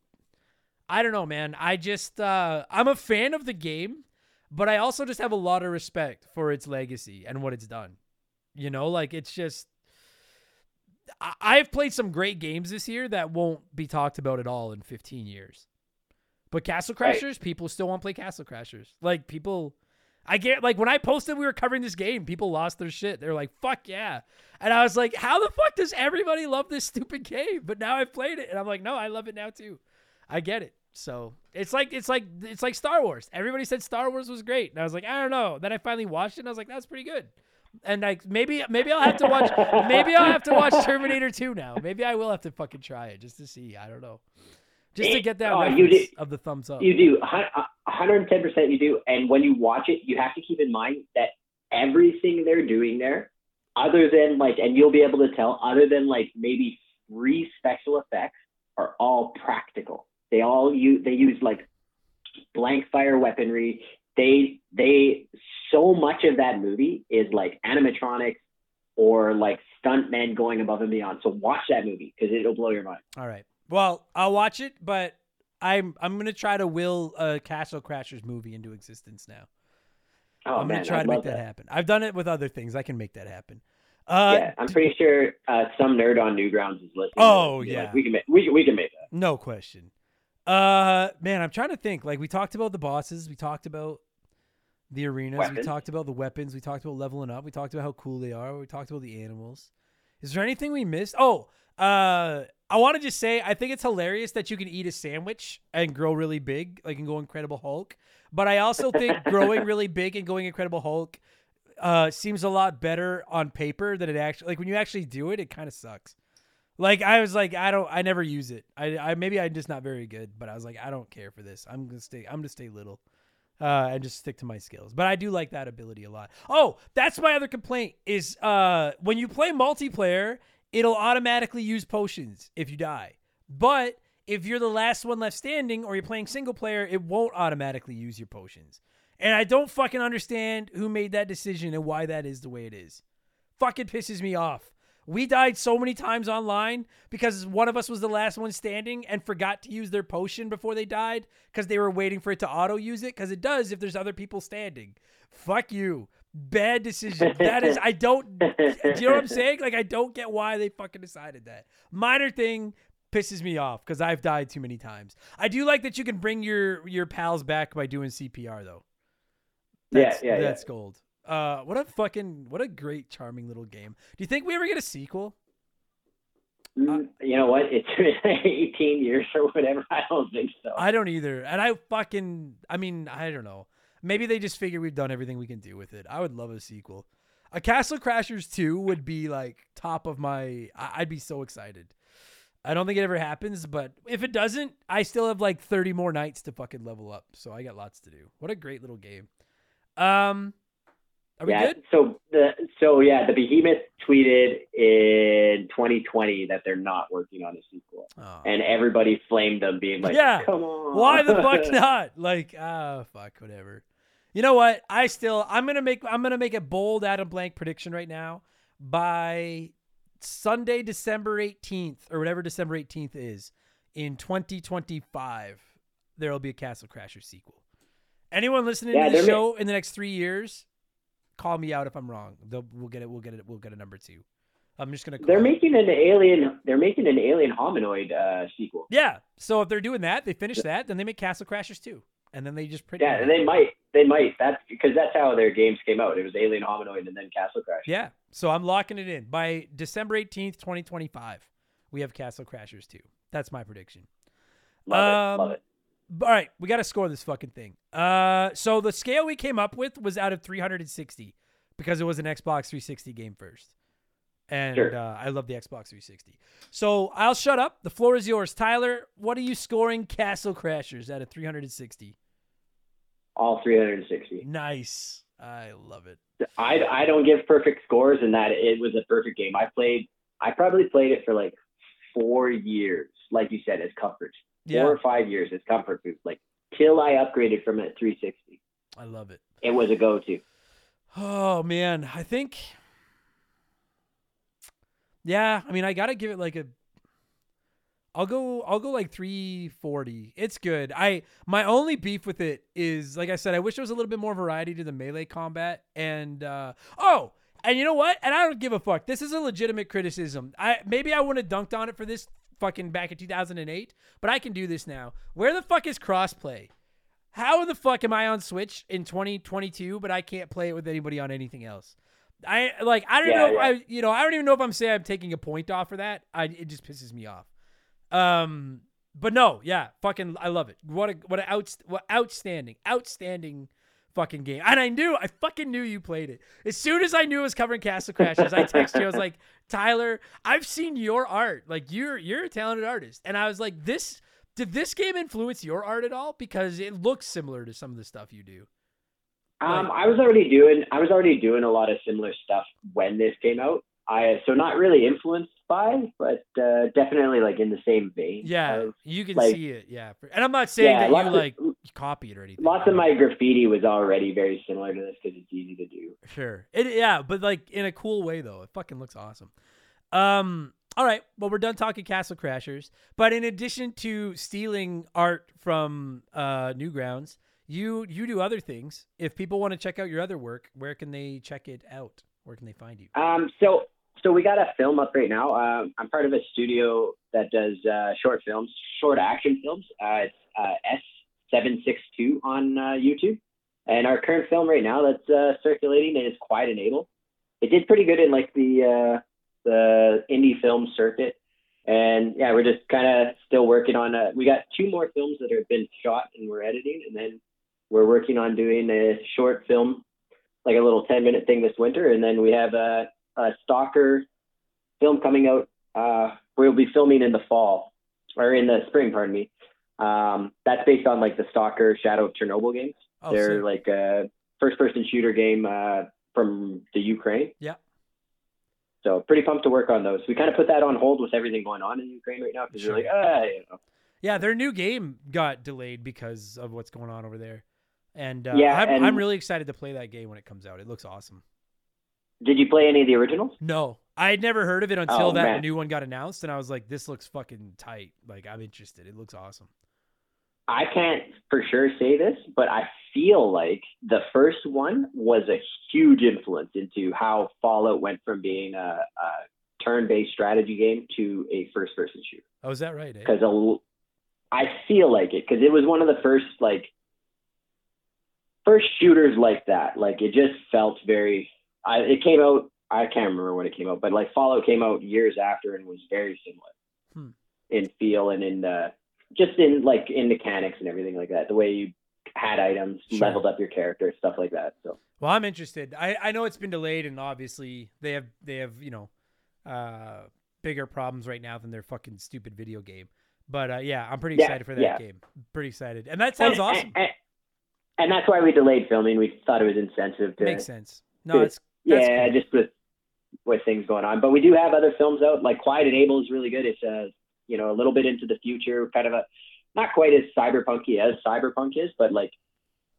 I don't know, man. I just uh I'm a fan of the game, but I also just have a lot of respect for its legacy and what it's done. You know, like it's just I've played some great games this year that won't be talked about at all in 15 years. But Castle Right. Crashers, people still want to play Castle Crashers. Like people I get like when I posted we were covering this game, people lost their shit. They're like, "Fuck yeah!" And I was like, "How the fuck does everybody love this stupid game?" But now I've played it, and I'm like, "No, I love it now too." I get it. So it's like it's like it's like Star Wars. Everybody said Star Wars was great, and I was like, I don't know. Then I finally watched it, and I was like, that's pretty good. And like maybe maybe I'll have to watch maybe I'll have to watch Terminator 2 now. Maybe I will have to fucking try it just to see. I don't know. Just to get that Oh, reference of the thumbs up. You do. 110% you do. And when you watch it, you have to keep in mind that everything they're doing there, other than like, and you'll be able to tell, other than like maybe three special effects, are all practical. They all use, they use like blank fire weaponry. They, they, so much of that movie is like animatronics or like stuntmen going above and beyond. So watch that movie because it'll blow your mind. All right. Well, I'll watch it, but I'm I'm gonna try to will a Castle Crashers movie into existence now. Oh I'm man, gonna try I'd to make love that, happen. I've done it with other things. I can make that happen. Uh, yeah, I'm pretty sure uh, some nerd on Newgrounds is listening. Oh, Be like, yeah. we can make we can, we can make that. No question. Uh, man, I'm trying to think. Like we talked about the bosses, we talked about the arenas, we talked about the weapons, we talked about leveling up, we talked about how cool they are, we talked about the animals. Is there anything we missed? Oh, uh, I want to just say I think it's hilarious that you can eat a sandwich and grow really big, like and go Incredible Hulk. But I also think growing really big and going Incredible Hulk uh, seems a lot better on paper than it actually. Like when you actually do it, it kind of sucks. Like I was like, I don't, I never use it. I, I maybe I'm just not very good, but I was like, I don't care for this. I'm gonna stay, I'm gonna stay little, uh, and just stick to my skills. But I do like that ability a lot. Oh, that's my other complaint is, uh, when you play multiplayer, it'll automatically use potions if you die. But if you're the last one left standing or you're playing single player, it won't automatically use your potions. And I don't fucking understand who made that decision and why that is the way it is. Fucking pisses me off. We died so many times online because one of us was the last one standing and forgot to use their potion before they died because they were waiting for it to auto use it because it does if there's other people standing. Fuck you. Bad decision. That is, I don't, do you know what I'm saying? Like, I don't get why they fucking decided that. Minor thing pisses me off because I've died too many times. I do like that you can bring your your pals back by doing CPR though. Yeah, That's, yeah, yeah. that's gold. Uh, what a fucking what a great charming little game. Do you think we ever get a sequel? Mm, you know what? It's been 18 years or whatever. I don't think so. I don't either. And I fucking I mean, I don't know. Maybe they just figure we've done everything we can do with it. I would love a sequel. A Castle Crashers 2 would be like top of my I'd be so excited. I don't think it ever happens, but if it doesn't, I still have like 30 more nights to fucking level up. So I got lots to do. What a great little game. Um Are we yeah. good? So the so yeah, the Behemoth tweeted in 2020 that they're not working on a sequel, Oh. and everybody flamed them, being like, Yeah. "Come on, Why the fuck not? Like, ah, fuck, whatever. You know what? I still, I'm gonna make, I'm gonna make a bold Adam Blank prediction right now. By Sunday, December 18th, or whatever December 18th is, in 2025, there will be a Castle Crasher sequel. Anyone listening Yeah, to the ma- show in the next three years, call me out if I'm wrong. They'll, we'll get it. We'll get it. We'll get a number two. I'm just gonna. Call They're it. making an alien. They're making an Alien Hominid uh, sequel. Yeah. So if they're doing that, they finish that, then they make Castle Crashers too, and then they just print. Yeah, and they might. They might. That's because that's how their games came out. It was Alien Hominid and then Castle Crash. Yeah. So I'm locking it in. By December 18th, 2025, we have Castle Crashers 2. That's my prediction. Love it. Um, Love it. All right, we got to score this fucking thing. Uh, so the scale we came up with was out of 360 because it was an Xbox 360 game first. And Sure. uh, I love the Xbox 360. So I'll shut up. The floor is yours. Tyler, what are you scoring Castle Crashers out of 360? All 360. Nice. I love it. I, I don't give perfect scores in that it was a perfect game. I played. I probably played it for like four years, like you said, as comfort. Yeah, Four or five years as comfort food, like till I upgraded from a 360. I love it. It was a go-to. Oh man, I think Yeah, I mean I got to give it like a I'll go I'll go like 340. It's good. I my only beef with it is like I said I wish there was a little bit more variety to the melee combat and uh oh, and you know what? And I don't give a fuck. This is a legitimate criticism. I maybe I wouldn't have dunked on it for this fucking back in 2008, but I can do this now. Where the fuck is crossplay? How the fuck am I on Switch in 2022, but I can't play it with anybody on anything else? I like I don't Yeah, know yeah. I you know I don't even know if I'm saying I'm taking a point off for that. I it just pisses me off. Um, but no, yeah, fucking I love it. What a what a out, what outstanding, outstanding fucking game. And I knew I fucking knew you played it as soon as I knew it was covering Castle Crashers. I texted you. I was like, Tyler, I've seen your art. Like you're you're a talented artist, and I was like, this did this game influence your art at all? Because it looks similar to some of the stuff you do. Um, I was already doing I was already doing a lot of similar stuff when this came out. I so not really influenced by, but uh, definitely like in the same vein. Yeah, of- you can like- see it. Yeah, and I'm not saying Yeah, that you of- like copy it or anything. lots of my graffiti was already very similar to this because it's easy to do. Sure. It yeah, but like in a cool way though. It fucking looks awesome. Um all right, well we're done talking Castle Crashers, but in addition to stealing art from uh Newgrounds, you you do other things. If people want to check out your other work, where can they check it out? Where can they find you? Um, so so we got a film up right now. Um, I'm part of a studio that does uh, short films, short action films. Uh, it's uh, S762 on uh, YouTube, and our current film right now that's uh, circulating and is Quiet and Able. It did pretty good in like the uh, the indie film circuit, and yeah, we're just kind of still working on. Uh, we got two more films that have been shot and we're editing, and then we're working on doing a short film, like a little 10 minute thing this winter, and then we have a a Stalker film coming out. Uh, we'll be filming in the fall or in the spring, pardon me. Um, that's based on like the Stalker Shadow of Chernobyl games. Oh, They're sick. like a first person shooter game uh, from the Ukraine. Yeah. So pretty pumped to work on those. We kind of put that on hold with everything going on in Ukraine right now because Sure. we're like, ah, you know. Yeah, their new game got delayed because of what's going on over there. And uh, Yeah, I'm, and- I'm really excited to play that game when it comes out. It looks awesome. Did you play any of the originals? No, I had never heard of it until Oh, that man. new one got announced, and I was like, "This looks fucking tight." Like, I'm interested. It looks awesome. I can't for sure say this, but I feel like the first one was a huge influence into how Fallout went from being a, a turn-based strategy game to a first-person shooter. Oh, is that right? Eh? Because I feel like it because it was one of the first like first shooters like that. Like it just felt very. I, it came out. I can't remember when it came out, but like Fallout came out years after and was very similar Hmm. in feel and in the just in like in mechanics and everything like that. The way you had items, Sure. leveled up your character, stuff like that. So Well, I'm interested. I, I know it's been delayed, and obviously they have they have you know uh, bigger problems right now than their fucking stupid video game. But uh, yeah, I'm pretty Yeah, excited for that yeah. game. Pretty excited, and that sounds and, awesome. And, and that's why we delayed filming. We thought it was insensitive to Makes sense. No, Good. it's yeah, cool. just with with things going on. But we do have other films out. Like Quiet and Able is really good. It's uh, you know, a little bit into the future, kind of a not quite as cyberpunky as cyberpunk is, but like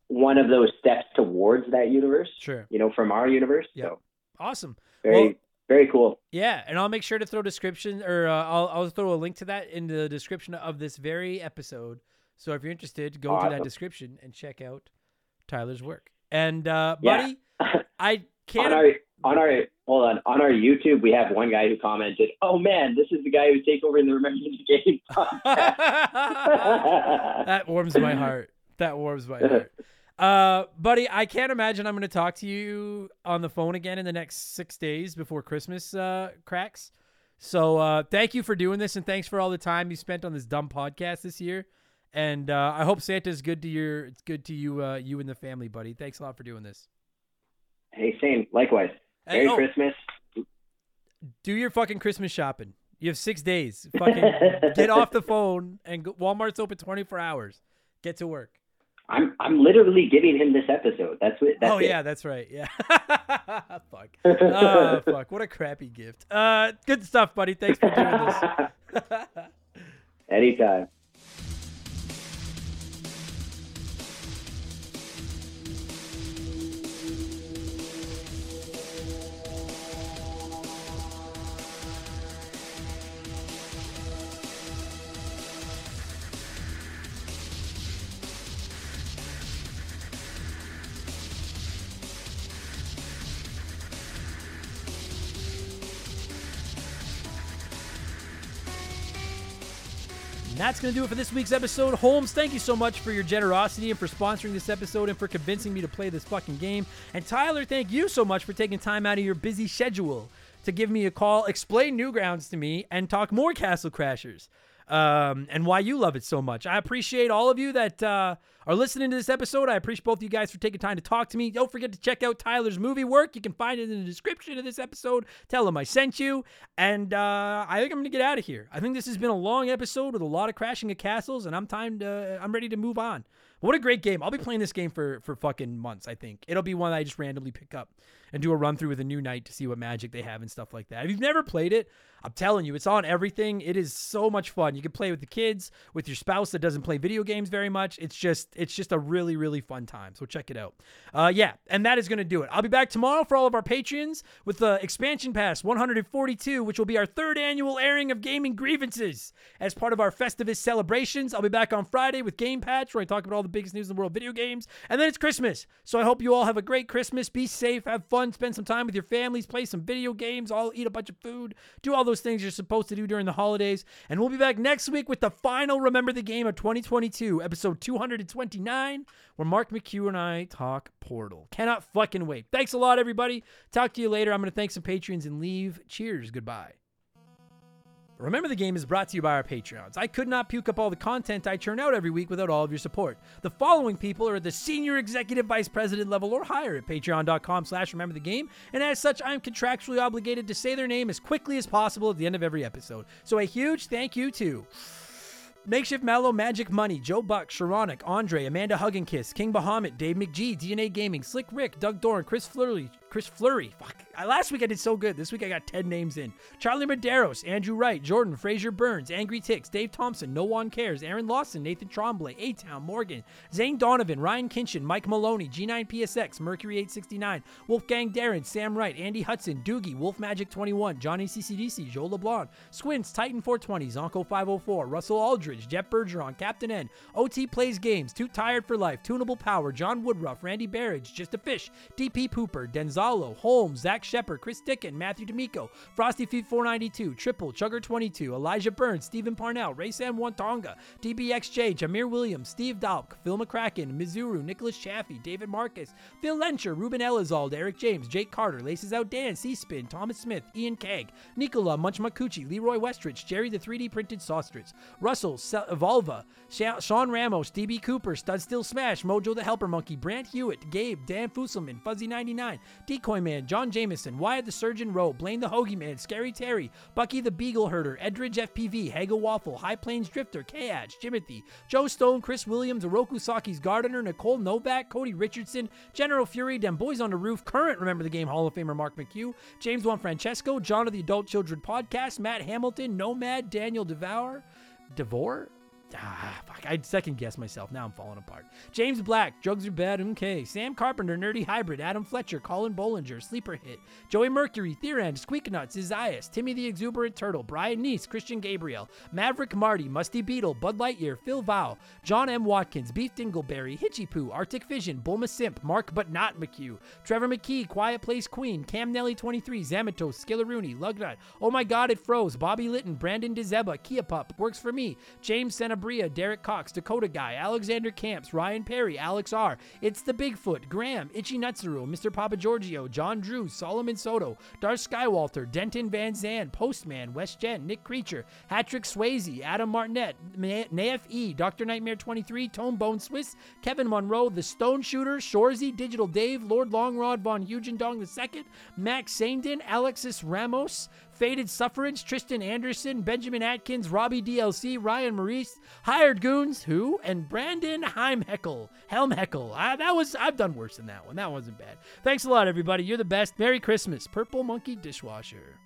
one of those steps towards that universe. sure. You know, from our universe. Yeah. So Awesome. very Well- very cool. Yeah, and I'll make sure to throw description or uh, I'll I'll throw a link to that in the description of this very episode. So if you're interested, go to that description and check out Tyler's work. And uh, Yeah. buddy, On our on our hold on on our YouTube, we have one guy who commented, "Oh man, this is the guy who take over in the Remember the Game." that warms my heart. That warms my heart. Uh, buddy, I can't imagine I'm going to talk to you on the phone again in the next six days before Christmas uh, cracks. So uh, thank you for doing this, and thanks for all the time you spent on this dumb podcast this year. And uh, I hope Santa's good to your it's good to you, uh, you and the family, buddy. Thanks a lot for doing this. Hey, same. Likewise. Merry oh, Christmas. do your fucking Christmas shopping. You have six days. Fucking get off the phone, and go, Walmart's open 24 hours. Get to work. I'm I'm literally giving him this episode. That's what. That's oh it. yeah, that's right. Yeah. fuck. Oh fuck. What a crappy gift. Uh, good stuff, buddy. Thanks for doing this. Anytime. That's going to do it for this week's episode. Holms, thank you so much for your generosity and for sponsoring this episode and for convincing me to play this fucking game. And Tyler, thank you so much for taking time out of your busy schedule to give me a call, explain Newgrounds to me, and talk more Castle Crashers. Um, and why you love it so much. I appreciate all of you that uh, are listening to this episode. I appreciate both of you guys for taking time to talk to me. Don't forget to check out Tyler's movie work. You can find it in the description of this episode. Tell him I sent you. And uh, I think I'm gonna get out of here. I think this has been a long episode with a lot of crashing of castles, and I'm time to I'm ready to move on. What a great game! I'll be playing this game for for fucking months. I think it'll be one I just randomly pick up and do a run through with a new knight to see what magic they have and stuff like that. If you've never played it, I'm telling you, it's on everything. It is so much fun. You can play with the kids, with your spouse that doesn't play video games very much. It's just it's just a really really fun time. So check it out. Uh, yeah, and that is gonna do it. I'll be back tomorrow for all of our patrons with the expansion pass 142, which will be our third annual airing of gaming grievances as part of our Festivus celebrations. I'll be back on Friday with Game Patch, where I talk about all the biggest news in the world video games, and then it's Christmas. So I hope you all have a great Christmas. Be safe, have fun, spend some time with your families, play some video games, all eat a bunch of food, do all those things you're supposed to do during the holidays. And we'll be back next week with the final Remember the Game of 2022, episode 229, where Mark McHugh and I talk Portal. Cannot fucking wait. Thanks a lot, everybody. Talk to you later. I'm going to thank some patrons and leave. Cheers. Goodbye. Remember the Game is brought to you by our Patreons. I could not puke up all the content I churn out every week without all of your support. The following people are at the senior executive vice president level or higher at patreon.com slash remember the game, and as such, I am contractually obligated to say their name as quickly as possible at the end of every episode. So a huge thank you to Makeshift Mallow, Magic Money, Joe Buck, Sharonic, Andre, Amanda Hugginkiss, King Bahamut, Dave McGee, DNA Gaming, Slick Rick, Doug Doran, Chris Flurry, Chris Flurry. Fuck. Uh, last week I did so good. This week I got 10 names in. Charlie Medeiros, Andrew Wright, Jordan, Fraser Burns, Angry Ticks, Dave Thompson, No One Cares, Aaron Lawson, Nathan Tremblay, A Town, Morgan, Zane Donovan, Ryan Kinchin, Mike Maloney, G9PSX, Mercury 869, Wolfgang Darren, Sam Wright, Andy Hudson, Doogie, Wolf Magic 21, Johnny CCDC, Joe LeBlanc, Squints, Titan 420, Zonko 504, Russell Aldridge, Jeff Bergeron, Captain N, OT Plays Games, Too Tired for Life, Tunable Power, John Woodruff, Randy Barrage, Just a Fish, DP Pooper, Denzalo, Holms, Zach Shepard, Chris Dickin, Matthew D'Amico, Frosty Feet 492, Triple, Chugger 22, Elijah Burns, Stephen Parnell, Ray Sam Wantonga, DBXJ, Jameer Williams, Steve Dalk, Phil McCracken, Mizuru, Nicholas Chaffee, David Marcus, Phil Lencher, Ruben Elizalde, Eric James, Jake Carter, Laces Out Dan, C-Spin, Thomas Smith, Ian Keg, Nicola, Munch Makuchi, Leroy Westrich, Jerry the 3D printed Saustrich, Russell, Se- Volva, Sha- Sean Ramos, DB Cooper, Stud Still Smash, Mojo the Helper Monkey, Brant Hewitt, Gabe, Dan Fusselman, Fuzzy99, Decoy Man, John Jameson, Wyatt the Surgeon Rowe, Blaine the Hoagie Man, Scary Terry, Bucky the Beagle Herder, Edridge FPV, Hagel Waffle, High Plains Drifter, K-Adge, Jimothy, Joe Stone, Chris Williams, Oroku Saki's Gardener, Nicole Novak, Cody Richardson, General Fury, Dem Boys on the Roof, current Remember the Game Hall of Famer Mark McHugh, James Juan Francesco, John of the Adult Children Podcast, Matt Hamilton, Nomad, Daniel Devour, Devore? Ah, fuck. I'd second guess myself. Now I'm falling apart. James Black, Drugs Are Bad, okay. Sam Carpenter, Nerdy Hybrid, Adam Fletcher, Colin Bollinger, Sleeper Hit, Joey Mercury, Theorend, Squeaknuts, Isaias, Timmy the Exuberant Turtle, Brian Neese, Christian Gabriel, Maverick Marty, Musty Beetle, Bud Lightyear, Phil Vow, John M. Watkins, Beef Dingleberry, Hitchy Poo, Arctic Vision, Bulma Simp, Mark but not McHugh, Trevor McKee, Quiet Place Queen, Cam Nelly 23, Zamatos, Skillaroonie, Lugnut, Oh My God It Froze, Bobby Litton, Brandon DeZeba, Kia Pup, Works For Me, James Sanabria, Derek Cox, Dakota Guy, Alexander Camps, Ryan Perry, Alex R, It's the Bigfoot, Graham, Itchy Nutsuru, Mr. Papa Giorgio, John Drew, Solomon Soto, Darth Skywalter, Denton Van Zandt, Postman, West Jen, Nick Creature, Hatrick Swayze, Adam Martinet, Nafe E, Dr. Nightmare 23, Tone Bone Swiss, Kevin Monroe, The Stone Shooter, Shorzy, Digital Dave, Lord Longrod, Von Hugendong II, Max Saindon, Alexis Ramos, faded suffrage, Tristan Anderson, Benjamin Atkins, Robbie DLC, Ryan Maurice, Hired Goons, who, and Brandon Heimheckel. Helmheckel. I, that was, I've done worse than that one. That wasn't bad. Thanks a lot, everybody. You're the best. Merry Christmas. Purple Monkey Dishwasher.